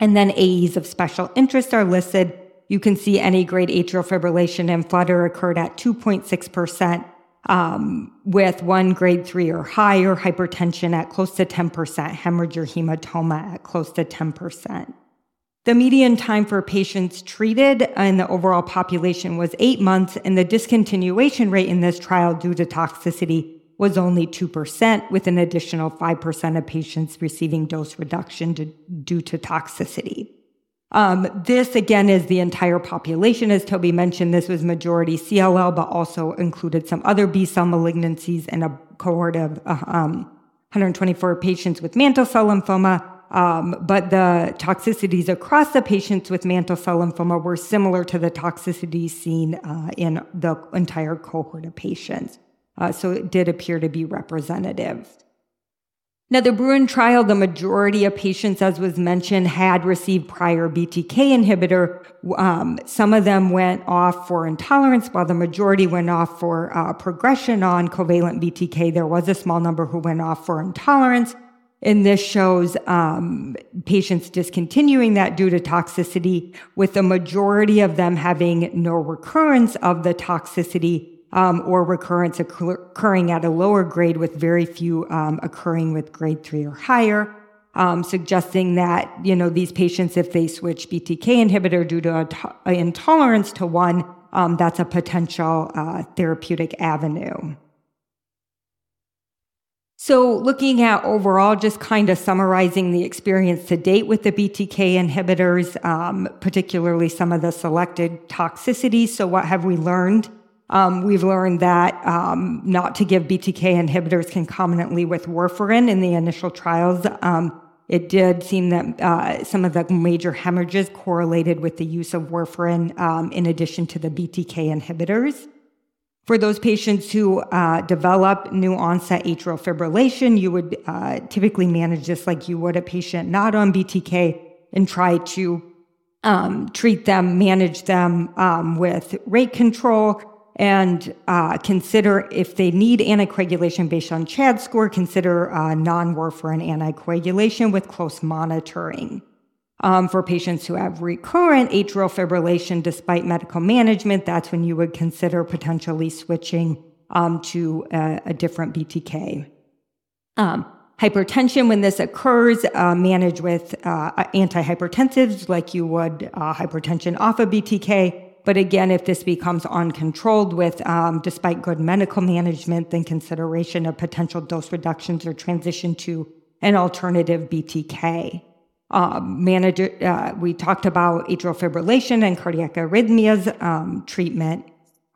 And then AEs of special interest are listed. You can see any grade atrial fibrillation and flutter occurred at 2.6% um, with one grade three or higher, hypertension at close to 10%, hemorrhage or hematoma at close to 10%. The median time for patients treated in the overall population was eight months, and the discontinuation rate in this trial due to toxicity was only 2%, with an additional 5% of patients receiving dose reduction due to toxicity. Um, this again is the entire population. As Toby mentioned, this was majority CLL, but also included some other B cell malignancies and a cohort of uh, um, 124 patients with mantle cell lymphoma. Um, but the toxicities across the patients with mantle cell lymphoma were similar to the toxicities seen uh, in the entire cohort of patients. Uh, so it did appear to be representative. Now, the Bruin trial, the majority of patients, as was mentioned, had received prior BTK inhibitor. Um, some of them went off for intolerance, while the majority went off for uh, progression on covalent BTK. There was a small number who went off for intolerance. And this shows um, patients discontinuing that due to toxicity, with the majority of them having no recurrence of the toxicity um, or recurrence occurring at a lower grade with very few um, occurring with grade three or higher, um, suggesting that, you know, these patients, if they switch BTK inhibitor due to intolerance to one, um, that's a potential uh, therapeutic avenue. So, looking at overall, just kind of summarizing the experience to date with the BTK inhibitors, um, particularly some of the selected toxicities. So, what have we learned? Um, we've learned that um, not to give BTK inhibitors concomitantly with warfarin in the initial trials. Um, it did seem that uh, some of the major hemorrhages correlated with the use of warfarin um, in addition to the BTK inhibitors. For those patients who uh, develop new onset atrial fibrillation, you would uh, typically manage this like you would a patient not on BTK and try to um, treat them, manage them um, with rate control, and uh, consider if they need anticoagulation based on CHAD score, consider uh, non warfarin anticoagulation with close monitoring. Um, for patients who have recurrent atrial fibrillation despite medical management, that's when you would consider potentially switching um, to a, a, different BTK. Um, hypertension, when this occurs, uh, manage with uh, antihypertensives like you would uh, hypertension off of BTK. But again, if this becomes uncontrolled with, um, despite good medical management, then consideration of potential dose reductions or transition to an alternative BTK. Um, manager, uh, we talked about atrial fibrillation and cardiac arrhythmias um, treatment.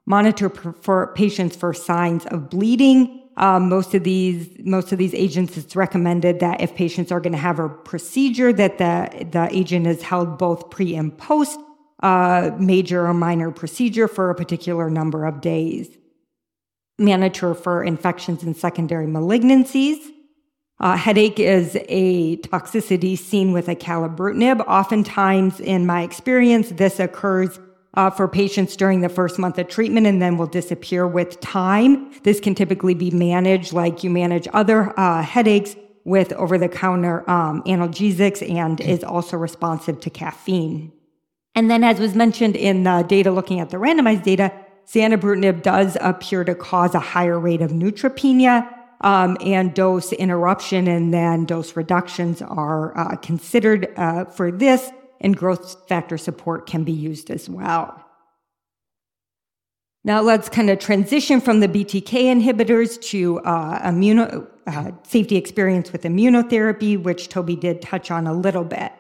Monitor for patients for signs of bleeding. Um, most of these most of these agents, it's recommended that if patients are going to have a procedure, that the the agent is held both pre and post uh, major or minor procedure for a particular number of days. Monitor for infections and secondary malignancies. Uh, headache is a toxicity seen with acalabrutinib. Oftentimes, in my experience, this occurs uh, for patients during the first month of treatment and then will disappear with time. This can typically be managed like you manage other uh, headaches with over the counter um, analgesics and is also responsive to caffeine. And then, as was mentioned in the data looking at the randomized data, zanubrutinib does appear to cause a higher rate of neutropenia um, and dose interruption and then dose reductions are uh, considered uh, for this, and growth factor support can be used as well. Now let's kind of transition from the BTK inhibitors to uh, immuno, uh, safety experience with immunotherapy, which Toby did touch on a little bit.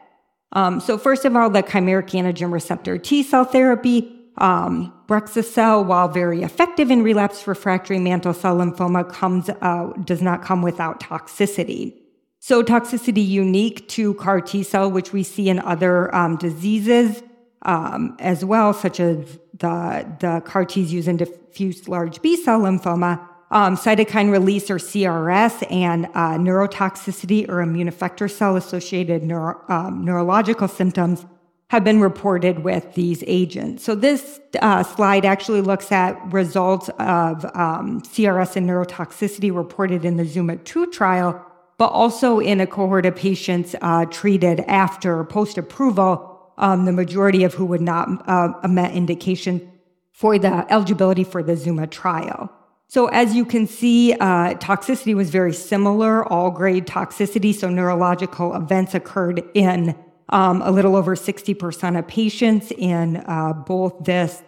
Um, so first of all, the chimeric antigen receptor T cell therapy um, while very effective in relapsed refractory mantle cell lymphoma, comes uh, does not come without toxicity. So toxicity unique to CAR T cell, which we see in other um, diseases um, as well, such as the the CAR Ts used in diffuse large B cell lymphoma, um, cytokine release or CRS, and uh, neurotoxicity or immune effector cell associated neuro, um, neurological symptoms have been reported with these agents. So this uh, slide actually looks at results of um, CRS and neurotoxicity reported in the Zuma 2 trial, but also in a cohort of patients uh, treated after post-approval, um, the majority of who would not uh, met indication for the eligibility for the Zuma trial. So as you can see, uh, toxicity was very similar, all grade toxicity. So neurological events occurred in um, a little over 60% of patients in uh, both this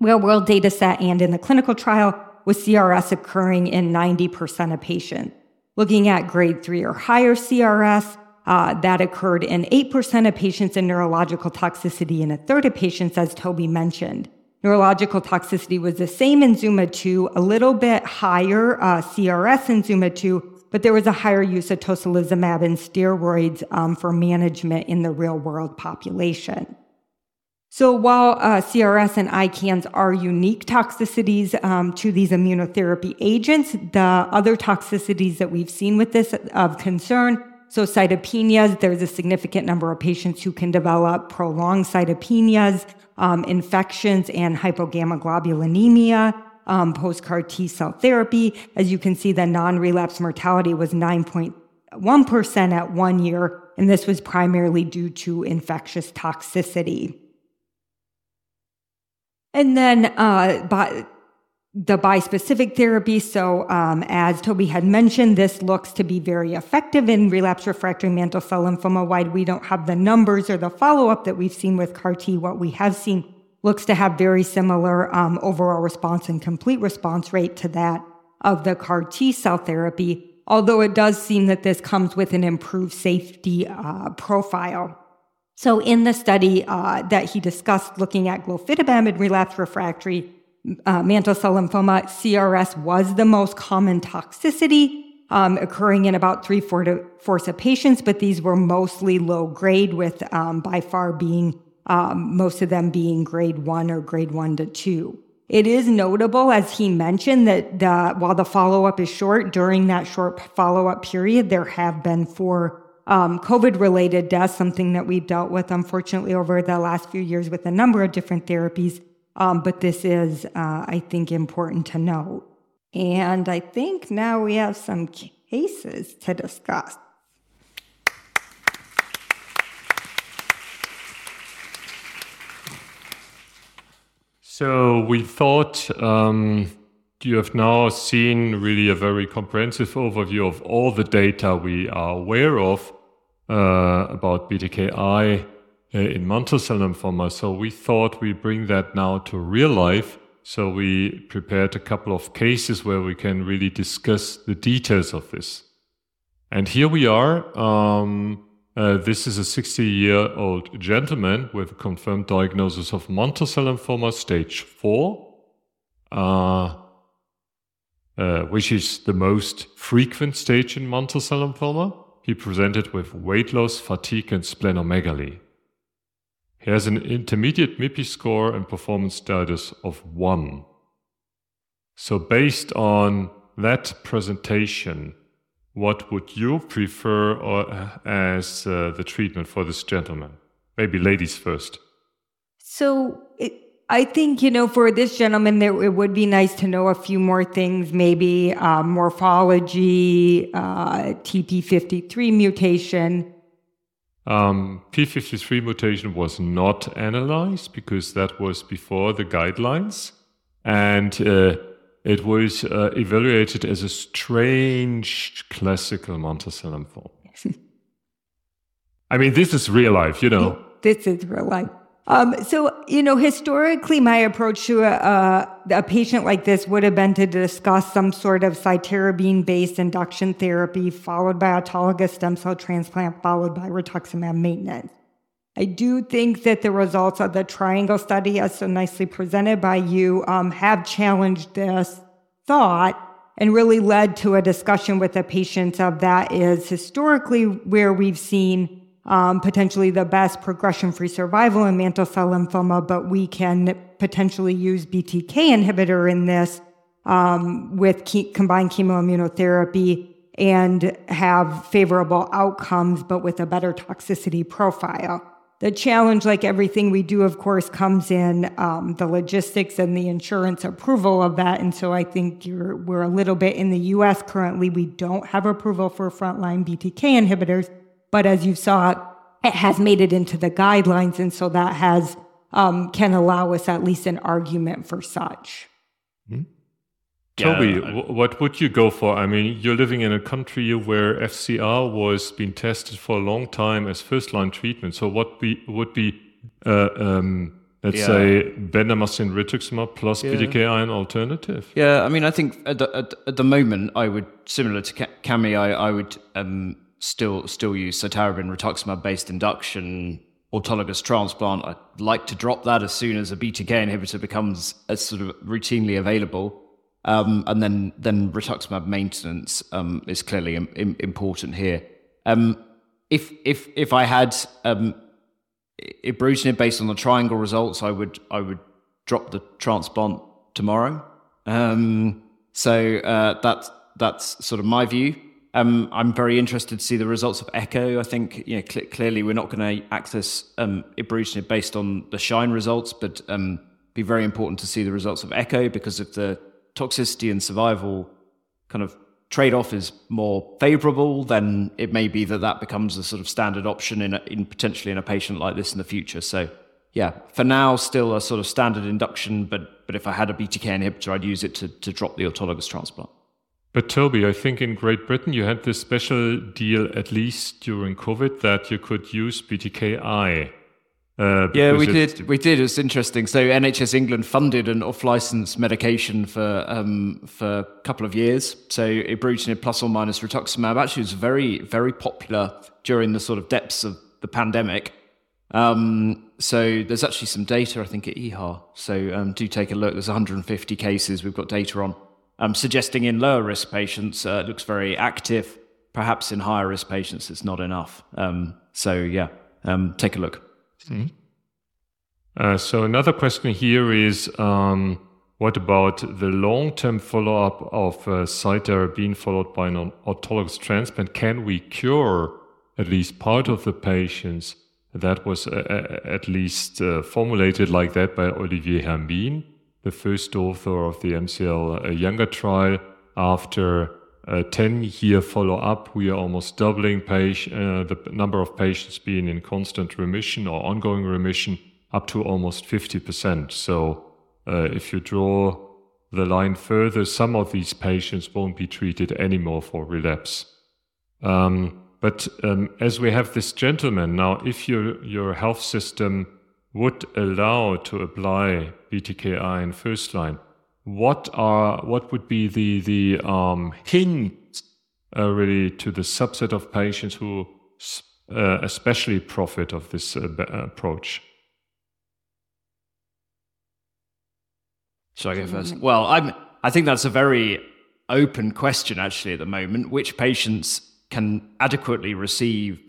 real world data set and in the clinical trial, with CRS occurring in 90% of patients. Looking at grade three or higher CRS, uh, that occurred in 8% of patients in neurological toxicity and a third of patients, as Toby mentioned. Neurological toxicity was the same in Zuma 2, a little bit higher uh, CRS in Zuma 2, but there was a higher use of tocilizumab and steroids um, for management in the real world population. So while uh, CRS and ICANS are unique toxicities um, to these immunotherapy agents, the other toxicities that we've seen with this of concern, so cytopenias, there's a significant number of patients who can develop prolonged cytopenias, um, infections, and hypogammaglobulinemia um, post CAR T cell therapy. As you can see, the non relapse mortality was 9.1% at one year, and this was primarily due to infectious toxicity. And then uh, by, the bispecific therapy. So, um, as Toby had mentioned, this looks to be very effective in relapse refractory mantle cell lymphoma. Why we don't have the numbers or the follow up that we've seen with CAR T, what we have seen looks to have very similar um, overall response and complete response rate to that of the CAR T cell therapy, although it does seem that this comes with an improved safety uh, profile. So, in the study uh, that he discussed looking at glofitamab in relapse refractory uh, mantle cell lymphoma, CRS was the most common toxicity. Um, occurring in about three fourths of patients, but these were mostly low grade, with um, by far being um, most of them being grade one or grade one to two. It is notable, as he mentioned, that the, while the follow up is short, during that short follow up period, there have been four um, COVID related deaths, something that we've dealt with, unfortunately, over the last few years with a number of different therapies. Um, but this is, uh, I think, important to note. And I think now we have some cases to discuss. So we thought um, you have now seen really a very comprehensive overview of all the data we are aware of uh, about BTKI in mantle cell lymphoma. So we thought we bring that now to real life. So we prepared a couple of cases where we can really discuss the details of this. And here we are. Um, uh, this is a 60 year old gentleman with a confirmed diagnosis of mantle cell lymphoma stage 4, uh, uh, which is the most frequent stage in mantle cell lymphoma. He presented with weight loss, fatigue, and splenomegaly. He has an intermediate MIPI score and performance status of 1. So, based on that presentation, what would you prefer or, uh, as uh, the treatment for this gentleman? Maybe ladies first. So, it, I think, you know, for this gentleman, there, it would be nice to know a few more things, maybe uh, morphology, uh, TP53 mutation. Um, P53 mutation was not analyzed because that was before the guidelines. And uh, it was uh, evaluated as a strange classical mantle cell lymphoma. I mean, this is real life, you know. This is real life. Um, so, you know, historically, my approach to a, a, patient like this would have been to discuss some sort of cytarabine based induction therapy, followed by autologous stem cell transplant, followed by rituximab maintenance. I do think that the results of the triangle study, as so nicely presented by you, um, have challenged this thought and really led to a discussion with the patients of that is historically where we've seen um, potentially the best progression free survival in mantle cell lymphoma, but we can potentially use BTK inhibitor in this um, with ke- combined chemoimmunotherapy and have favorable outcomes, but with a better toxicity profile. The challenge, like everything we do, of course, comes in um, the logistics and the insurance approval of that. And so I think we're a little bit in the US currently, we don't have approval for frontline BTK inhibitors. But as you saw, it has made it into the guidelines. And so that has, um, can allow us at least an argument for such. Mm-hmm. Toby, what would you go for? I mean, you're living in a country where FCR was being tested for a long time as first line treatment. So, what be, would be, uh, um, let's yeah. say, bendamustine rituximab plus yeah. BTKI an alternative? Yeah, I mean, I think at the, at, at the moment, I would, similar to Kami, I, I would um, still still use cytarabine rituximab based induction autologous transplant. I'd like to drop that as soon as a BTK inhibitor becomes as sort of routinely available. Um, and then then rituximab maintenance um, is clearly Im- Im- important here. Um, if if if I had um, ibrutinib based on the triangle results, I would I would drop the transplant tomorrow. Um, so uh, that's that's sort of my view. Um, I'm very interested to see the results of Echo. I think you know, cl- clearly we're not going to access um, ibrutinib based on the Shine results, but um, be very important to see the results of Echo because if the toxicity and survival kind of trade-off is more favorable, then it may be that that becomes a sort of standard option in, a, in potentially in a patient like this in the future. So yeah, for now, still a sort of standard induction, but but if I had a BTK inhibitor, I'd use it to, to drop the autologous transplant. But Toby, I think in Great Britain you had this special deal, at least during COVID, that you could use BTKI. Uh, yeah, we did. We did. It's interesting. So NHS England funded an off-license medication for um, for a couple of years. So ibrutinib plus or minus rituximab actually was very very popular during the sort of depths of the pandemic. Um, so there's actually some data, I think, at EHA. So um, do take a look. There's 150 cases we've got data on um, suggesting in lower risk patients uh, it looks very active. Perhaps in higher risk patients, it's not enough. Um, so, yeah, um, take a look. Uh, so, another question here is um, what about the long-term follow-up of uh, cytarabine followed by an autologous transplant? Can we cure at least part of the patients? That was uh, uh at least uh, formulated like that by Olivier Hermine, the first author of the MCL uh, Younger trial. After a 10-year follow-up, we are almost doubling patient, uh, the number of patients being in constant remission or ongoing remission up to almost 50%. So uh, if you draw the line further, some of these patients won't be treated anymore for relapse. Um, but um, as we have this gentleman now, if your your health system would allow to apply BTKI in first line, what are what would be the the um, hints uh, really to the subset of patients who uh, especially profit of this uh, approach? Shall I go first? Well, I'm. I think that's a very open question actually at the moment. Which patients can adequately receive,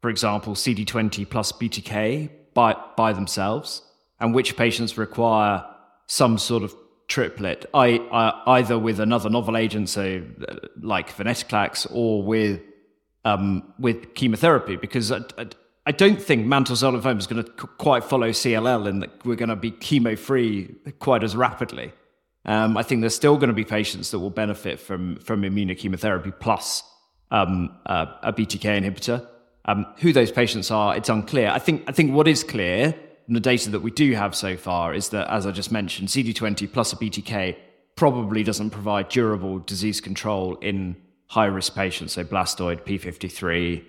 for example, CD20 plus BTK by by themselves, and which patients require some sort of triplet, I, either with another novel agent, so uh, like venetoclax, or with um, with chemotherapy, because I, I, I don't think mantle cell lymphoma is going to quite follow CLL in that we're going to be chemo free quite as rapidly. Um, I think there's still going to be patients that will benefit from from immunochemotherapy plus um, a BTK inhibitor. Um, who those patients are, it's unclear. I think I think what is clear from the data that we do have so far is that, as I just mentioned, CD20 plus a BTK probably doesn't provide durable disease control in high risk patients, so blastoid, P53,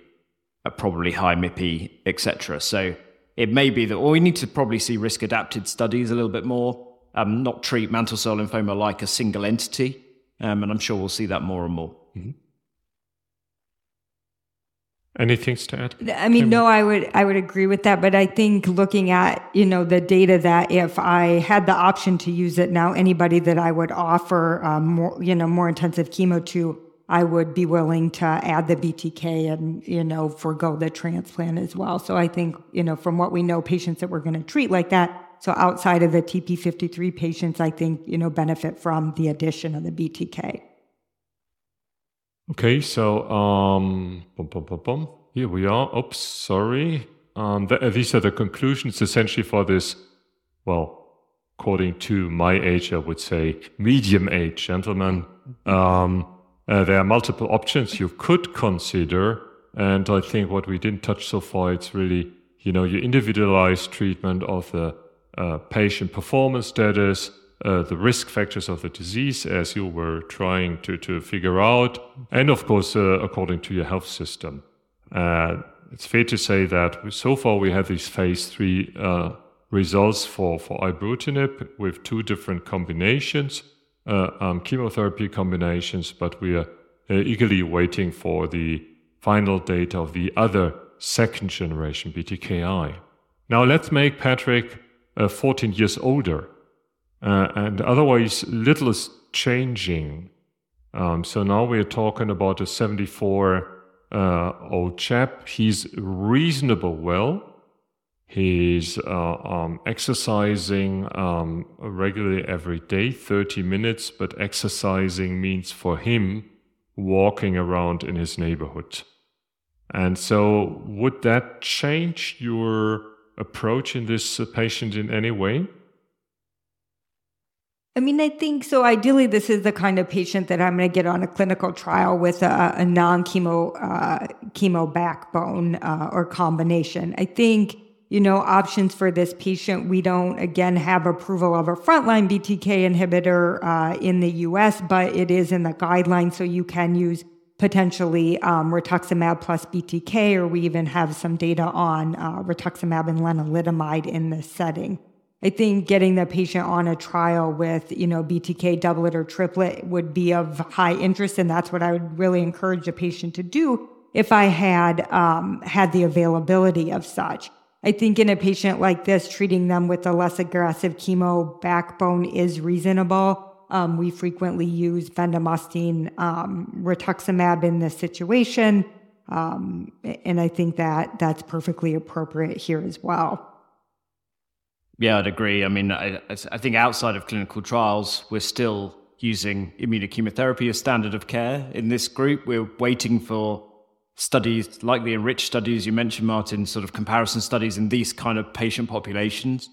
probably high MIPI, etc. So it may be that, or we need to probably see risk adapted studies a little bit more, um, not treat mantle cell lymphoma like a single entity. Um, and I'm sure we'll see that more and more. Mm-hmm. Anything to add? I mean, no, I would I would agree with that, but I think looking at you know the data that if I had the option to use it now, anybody that I would offer um, more you know more intensive chemo to I would be willing to add the BTK and, you know, forego the transplant as well. So I think, you know, from what we know, patients that we're going to treat like that. So outside of the TP53 patients, I think, you know, benefit from the addition of the BTK. Okay, so um, bum, bum, bum, here we are. Oops, sorry. Um, th- these are the conclusions essentially for this, well, according to my age, I would say medium age gentlemen. Um, uh, there are multiple options you could consider. And I think what we didn't touch so far, it's really, you know, your individualized treatment of the uh, patient performance status, uh, the risk factors of the disease as you were trying to, to figure out, and of course, uh, according to your health system. Uh, it's fair to say that so far we have these phase three uh, results for, for ibrutinib with two different combinations uh, um, chemotherapy combinations, but we are eagerly waiting for the final data of the other second generation BTKI. Now let's make Patrick uh, 14 years older, uh, and otherwise little is changing. Um, so now we're talking about a 74 uh, old chap. He's reasonable well. He's uh, um, exercising um, regularly every day, 30 minutes, but exercising means for him walking around in his neighborhood. And so, would that change your approach in this patient in any way? I mean, I think so. Ideally, this is the kind of patient that I'm going to get on a clinical trial with a, a non chemo uh, chemo backbone uh, or combination. I think you know, options for this patient. We don't, again, have approval of a frontline BTK inhibitor uh, in the US, but it is in the guidelines. So you can use potentially um, rituximab plus BTK, or we even have some data on uh, rituximab and lenalidomide in this setting. I think getting the patient on a trial with, you know, BTK doublet or triplet would be of high interest, and that's what I would really encourage a patient to do if I had um, had the availability of such. I think in a patient like this, treating them with a less aggressive chemo backbone is reasonable. Um, we frequently use bendamustine, um, rituximab in this situation. Um, and I think that that's perfectly appropriate here as well. Yeah, I'd agree. I mean, I, I think outside of clinical trials, we're still using immunochemotherapy as standard of care in this group. We're waiting for studies like the enriched studies you mentioned, Martin, sort of comparison studies in these kind of patient populations.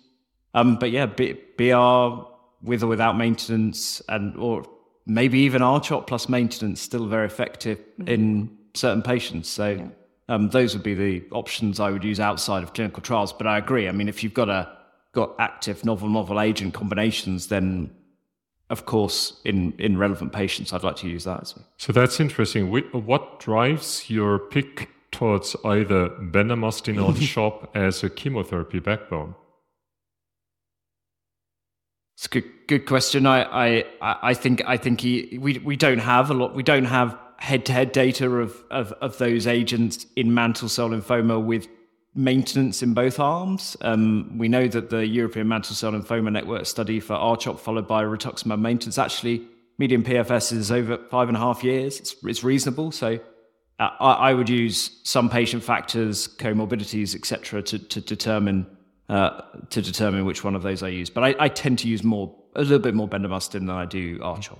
Um, but yeah, B- BR with or without maintenance, and or maybe even R-CHOP plus maintenance, still very effective mm-hmm. in certain patients. So. Yeah. Um, those would be the options I would use outside of clinical trials. But I agree. I mean, if you've got a got active novel novel agent combinations, then of course in in relevant patients, I'd like to use that. So, so that's interesting. What drives your pick towards either bendamustine or CHOP as a chemotherapy backbone? It's a good good question. I I I think I think he, we we don't have a lot. We don't have head to head data of, of of those agents in mantle cell lymphoma with maintenance in both arms. Um, we know that the European Mantle Cell Lymphoma Network study for R-CHOP followed by rituximab maintenance actually median PFS is over five and a half years. It's, it's reasonable. So uh, I, I, would use some patient factors, comorbidities, etc., to, to determine uh, to determine which one of those I use. But I, I, tend to use more a little bit more bendamustine than I do R-CHOP.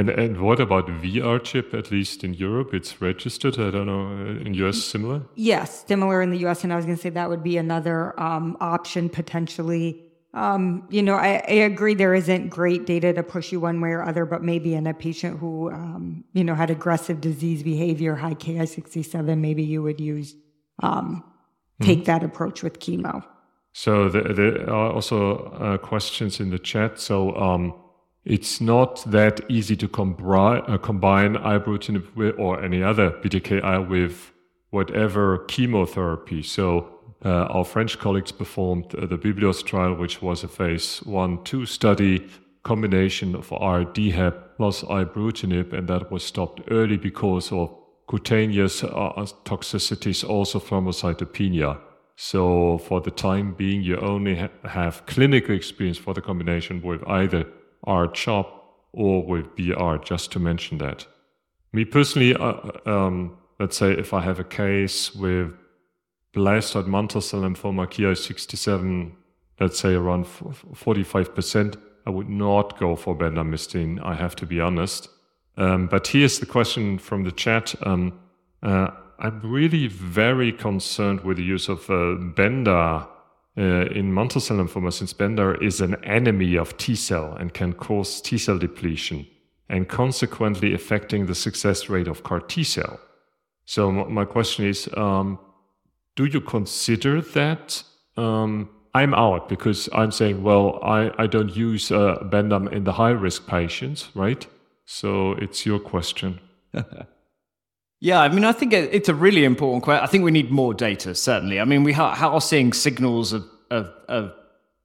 And and what about VR chip? At least in Europe, it's registered. I don't know uh, in US similar. Yes, similar in the US, and I was going to say that would be another um, option potentially. Um, you know, I, I, agree there isn't great data to push you one way or other, but maybe in a patient who um, you know had aggressive disease behavior, high Ki67, maybe you would use um, take mm that approach with chemo. So there, are also uh, questions in the chat. So um, it's not that easy to combri- uh, combine ibrutinib with, or any other BTKI with whatever chemotherapy. So uh, our French colleagues performed uh, the Biblios trial, which was a phase one two study combination of R-DHAP plus ibrutinib, and that was stopped early because of cutaneous uh, toxicities, also thrombocytopenia. So for the time being, you only ha- have clinical experience for the combination with either R-CHOP or with BR, just to mention that. Me personally, uh, um, let's say if I have a case with blastoid mantle cell lymphoma Ki67, let's say around 45%, I would not go for bendamustine, I have to be honest. Um, but here's the question from the chat. Um, uh, I'm really very concerned with the use of uh, Benda uh, in mantle cell lymphoma, since Benda is an enemy of T cell and can cause T cell depletion and consequently affecting the success rate of CAR T cell. So, m- my question is um, do you consider that? Um, I'm out because I'm saying, well, I, I don't use uh, Bendam in the high risk patients, right? So, it's your question. Yeah, I mean, I think it's a really important question. I think we need more data, certainly. I mean, we are seeing signals of, of, of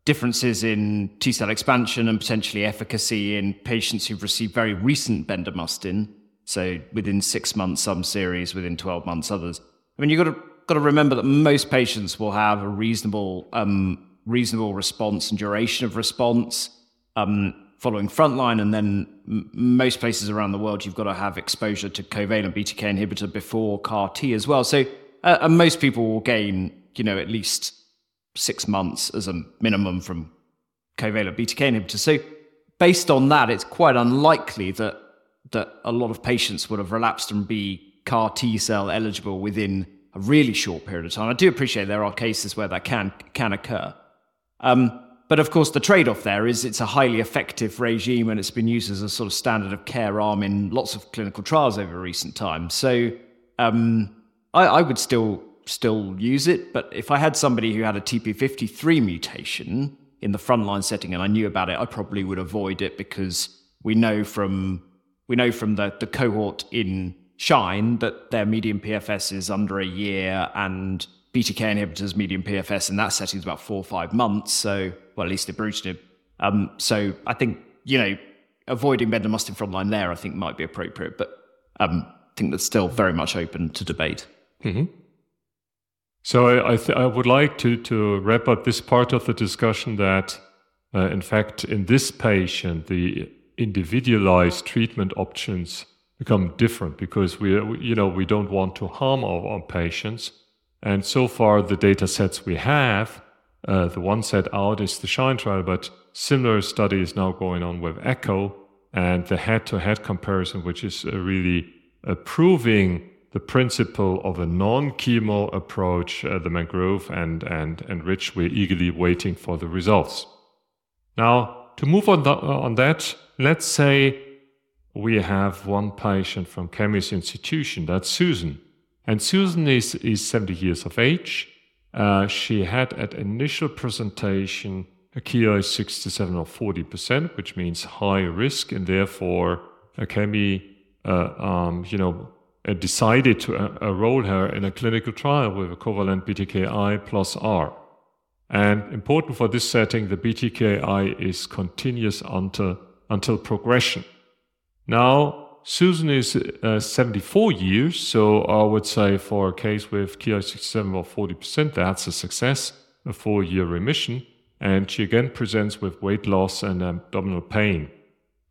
differences in T cell expansion and potentially efficacy in patients who've received very recent bendamustine. So within six months, some series, within 12 months, others. I mean, you've got to, got to remember that most patients will have a reasonable, um, reasonable response and duration of response. Um, following frontline, and then most places around the world, you've got to have exposure to covalent BTK inhibitor before CAR T as well. So, uh, and most people will gain, you know, at least six months as a minimum from covalent BTK inhibitor. So, based on that, it's quite unlikely that that a lot of patients would have relapsed and be CAR T cell eligible within a really short period of time. I do appreciate there are cases where that can can occur. Um, but of course, the trade off there is it's a highly effective regime and it's been used as a sort of standard of care arm in lots of clinical trials over recent times. So um, I, I, would still still use it. But if I had somebody who had a TP53 mutation in the frontline setting and I knew about it, I probably would avoid it because we know from we know from the, the cohort in Shine that their median PFS is under a year and BTK inhibitors median PFS in that setting is about four or five months. So, well, at least ibrutinib. Um, so I think, you know, avoiding bendamustine frontline there, I think might be appropriate, but um, I think that's still very much open to debate. Mm-hmm. So I, I, th- I, would like to, to wrap up this part of the discussion that, uh, in fact, in this patient, the individualized treatment options become different because we, you know, we don't want to harm our, our patients. And so far, the data sets we have Uh, the one set out is the SHINE trial, but similar study is now going on with ECHO and the head-to-head comparison, which is uh, really proving the principle of a non-chemo approach, uh, the mangrove and, and, and rich. We're eagerly waiting for the results. Now, to move on, on that, let's say we have one patient from Kami's institution, that's Susan. And Susan is, is 70 years of age. Uh, she had at initial presentation a Ki67 of 40%, which means high risk, and therefore Kami, uh, um, you know, decided to uh, enroll her in a clinical trial with a covalent BTKI plus R. And important for this setting, the BTKI is continuous until, until progression. Now, Susan is uh, 74 years, so I would say for a case with Ki67 or 40%, that's a success, a four year remission. And she again presents with weight loss and abdominal pain.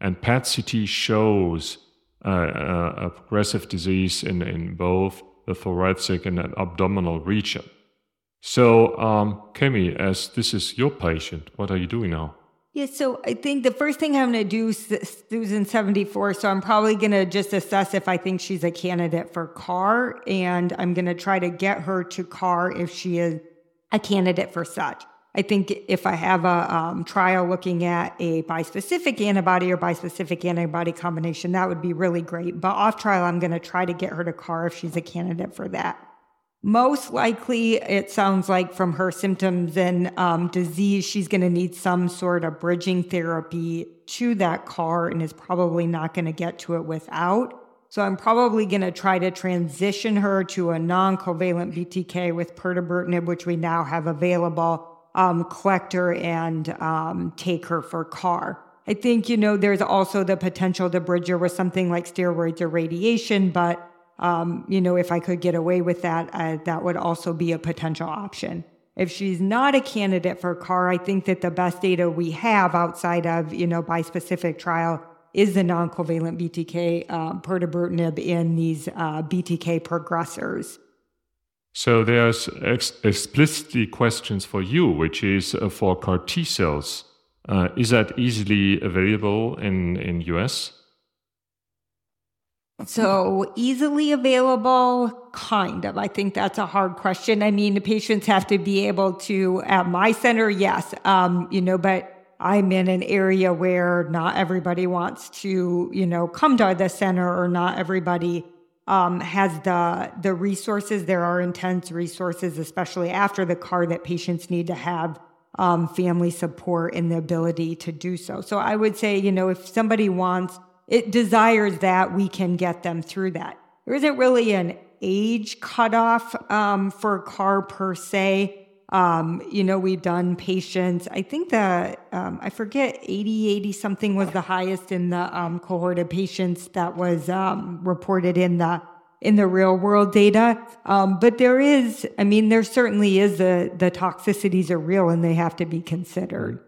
And PET CT shows uh, uh, a progressive disease in, in both the thoracic and abdominal region. So, um, Kami, as this is your patient, what are you doing now? Yeah, so I think the first thing I'm going to do, Susan 74, so I'm probably going to just assess if I think she's a candidate for CAR, and I'm going to try to get her to CAR if she is a candidate for such. I think if I have a um, trial looking at a bispecific antibody or bispecific antibody combination, that would be really great. But off trial, I'm going to try to get her to CAR if she's a candidate for that. Most likely, it sounds like from her symptoms and um, disease, she's going to need some sort of bridging therapy to that CAR and is probably not going to get to it without. So I'm probably going to try to transition her to a non-covalent BTK with pirtobrutinib, which we now have available, um, collect her and um, take her for CAR. I think, you know, there's also the potential to bridge her with something like steroids or radiation, but um, you know, if I could get away with that, uh, that would also be a potential option. If she's not a candidate for CAR, I think that the best data we have outside of, you know, bispecific trial is the non-covalent BTK uh, in these uh, BTK progressors. So there's ex- explicitly questions for you, which is uh, for CAR T cells. Uh, is that easily available in in US? So easily available, kind of. I think that's a hard question. I mean, the patients have to be able to, at my center, yes, um, you know, but I'm in an area where not everybody wants to, you know, come to the center or not everybody um, has the the resources. There are intense resources, especially after the CAR, that patients need to have um, family support and the ability to do so. So I would say, you know, if somebody wants it desires that we can get them through that. There isn't really an age cutoff um, for CAR per se. Um, you know, we've done patients, I think the, um, I forget, 80, 80 something was the highest in the um, cohort of patients that was um, reported in the in the real world data. Um, but there is, I mean, there certainly is the the toxicities are real and they have to be considered.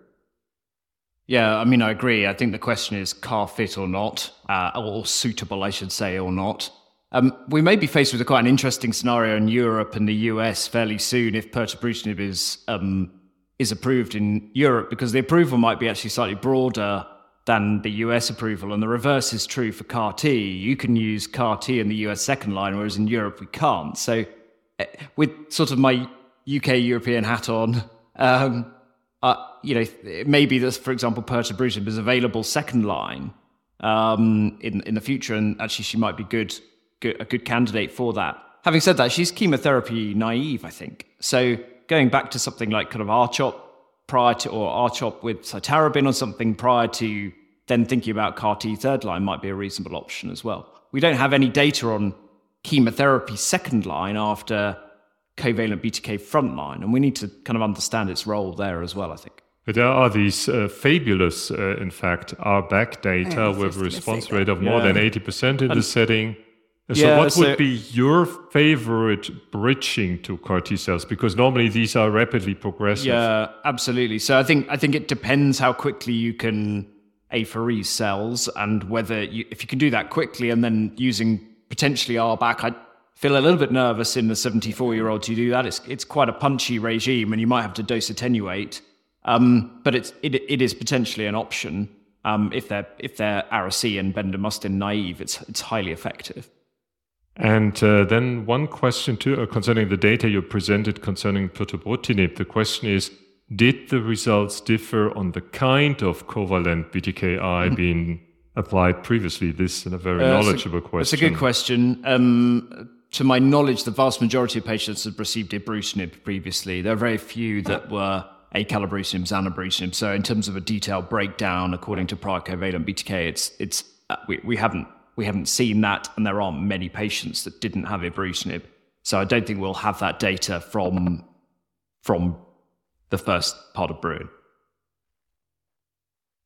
Yeah, I mean, I agree. I think the question is CAR fit or not, uh, or suitable, I should say, or not. Um, we may be faced with a quite an interesting scenario in Europe and the US fairly soon if pirtobrutinib is um, is approved in Europe, because the approval might be actually slightly broader than the US approval, and the reverse is true for CAR T. You can use CAR T in the US second line, whereas in Europe we can't. So, uh, with sort of my UK European hat on. Um, uh, you know, maybe this, for example, pirtobrutinib is available second line um, in in the future, and actually she might be good, good, a good candidate for that. Having said that, she's chemotherapy naive, I think. So going back to something like kind of R-CHOP prior to, or R-CHOP with cytarabine or something prior to then thinking about CAR T third line might be a reasonable option as well. We don't have any data on chemotherapy second line after covalent BTK frontline, and we need to kind of understand its role there as well. I think. There are these uh, fabulous, uh, in fact, R-BAC data with a response rate of more yeah. than 80% in and, the setting. So, yeah, what so would be your favorite bridging to CAR T cells? Because normally these are rapidly progressive. Yeah, absolutely. So, I think I think it depends how quickly you can apheresis cells and whether you, if you can do that quickly and then using potentially R-BAC, I feel a little bit nervous in the 74 year old to do that. It's, it's quite a punchy regime and you might have to dose attenuate. Um, but it's, it, it is potentially an option. Um, if they're, if they're Ara-C and bendamustine naive, it's, it's highly effective. And uh, then one question too uh, concerning the data you presented concerning pirtobrutinib. The question is, did the results differ on the kind of covalent BTKI mm-hmm. being applied previously? This is a very uh, knowledgeable a, question. It's a good question. Um, to my knowledge, the vast majority of patients had received ibrutinib previously. There are very few that were acalabrutinib, zanubrutinib. So in terms of a detailed breakdown, according to prior covalent BTK, it's it's uh, we, we haven't we haven't seen that, and there aren't many patients that didn't have ibrutinib. So I don't think we'll have that data from from the first part of Bruin.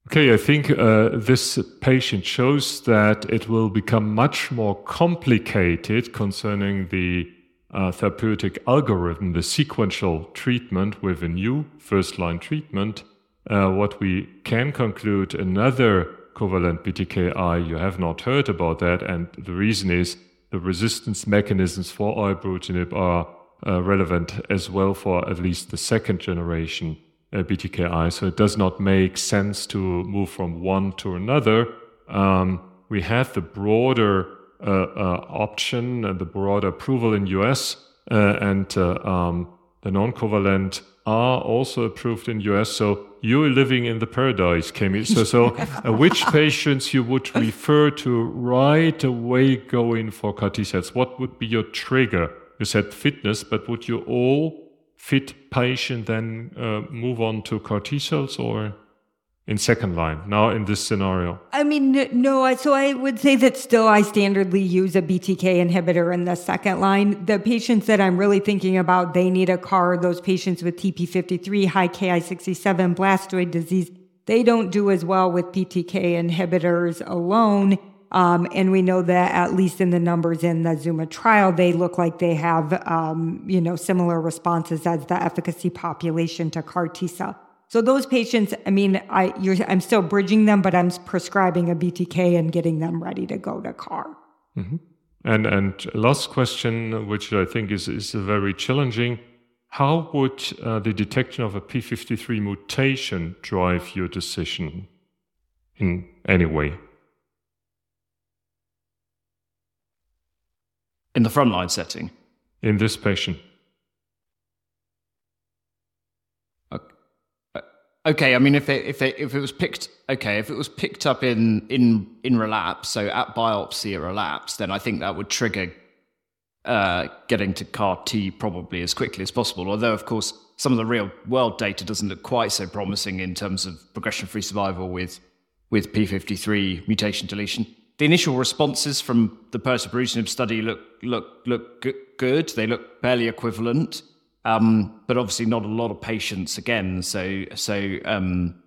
Okay, I think uh, this patient shows that it will become much more complicated concerning the uh, therapeutic algorithm, the sequential treatment with a new first line treatment. Uh, what we can conclude another covalent BTKI, you have not heard about that, and the reason is the resistance mechanisms for ibrutinib are uh, relevant as well for at least the second generation uh, BTKI. So it does not make sense to move from one to another. Um, we have the broader uh, uh option, the broader approval in US, uh, and uh, um, the non-covalent are also approved in US. So you're living in the paradise, Kami. So, so uh, which patients you would refer to right away going for CAR T cells? What would be your trigger? You said fitness, but would you all fit patient then uh, move on to CAR T cells or? In second line now in this scenario? I mean, no. So I would say that still I standardly use a BTK inhibitor in the second line. The patients that I'm really thinking about, they need a CAR. Those patients with TP53, high Ki67, blastoid disease, they don't do as well with BTK inhibitors alone. Um, and we know that at least in the numbers in the Zuma trial, they look like they have, um, you know, similar responses as the efficacy population to CAR T cell. So those patients, I mean, I, I'm still bridging them, but I'm prescribing a BTK and getting them ready to go to CAR. Mm-hmm. And and last question, which I think is is very challenging. How would uh, the detection of a p53 mutation drive your decision in any way? In the frontline setting? In this patient. Okay, I mean, if it, if it, if it was picked, okay, if it was picked up in in in relapse, so at biopsy at relapse, then I think that would trigger uh, getting to CAR T probably as quickly as possible. Although, of course, some of the real world data doesn't look quite so promising in terms of progression free survival with with p53 mutation deletion. The initial responses from the pirtobrutinib study look look look good. They look fairly equivalent. Um, but obviously not a lot of patients again. So so um,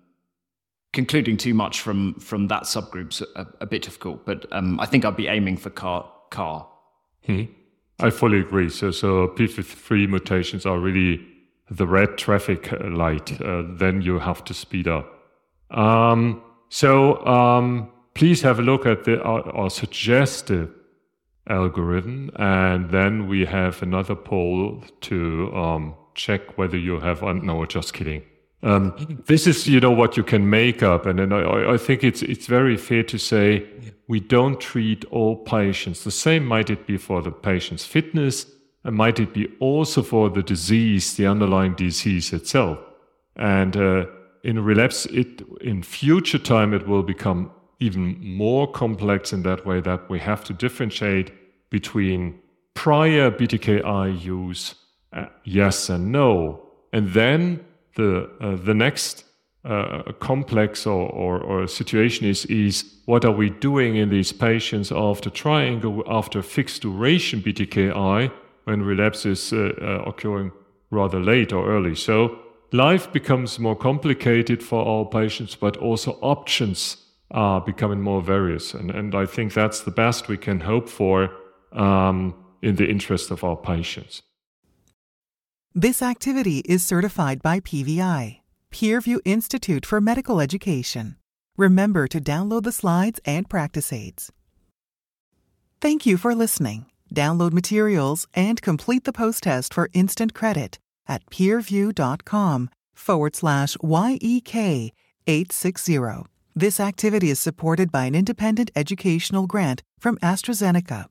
concluding too much from from that subgroup's a, a bit difficult. But um, I think I'd be aiming for CAR CAR. Hmm. I fully agree. So so p53 mutations are really the red traffic light. Uh, then you have to speed up. Um, so um, please have a look at the our suggested algorithm. And then we have another poll to um, check whether you have, uh, no, just kidding. Um, this is, you know, what you can make up. And I, I think it's, it's very fair to say we don't treat all patients. The same might it be for the patient's fitness and might it be also for the disease, the underlying disease itself. And uh, in relapse, it in future time it will become even more complex in that way that we have to differentiate between prior BTKI use, uh, yes and no, and then the uh, the next uh, complex or, or, or, situation is is what are we doing in these patients after triangle after fixed duration BTKI when relapse is uh, uh, occurring rather late or early. So life becomes more complicated for our patients, but also options are becoming more various. And, and I think that's the best we can hope for um, in the interest of our patients. This activity is certified by PVI, Peerview Institute for Medical Education. Remember to download the slides and practice aids. Thank you for listening. Download materials and complete the post test for instant credit at peerview.com forward slash YEK 860. This activity is supported by an independent educational grant from AstraZeneca.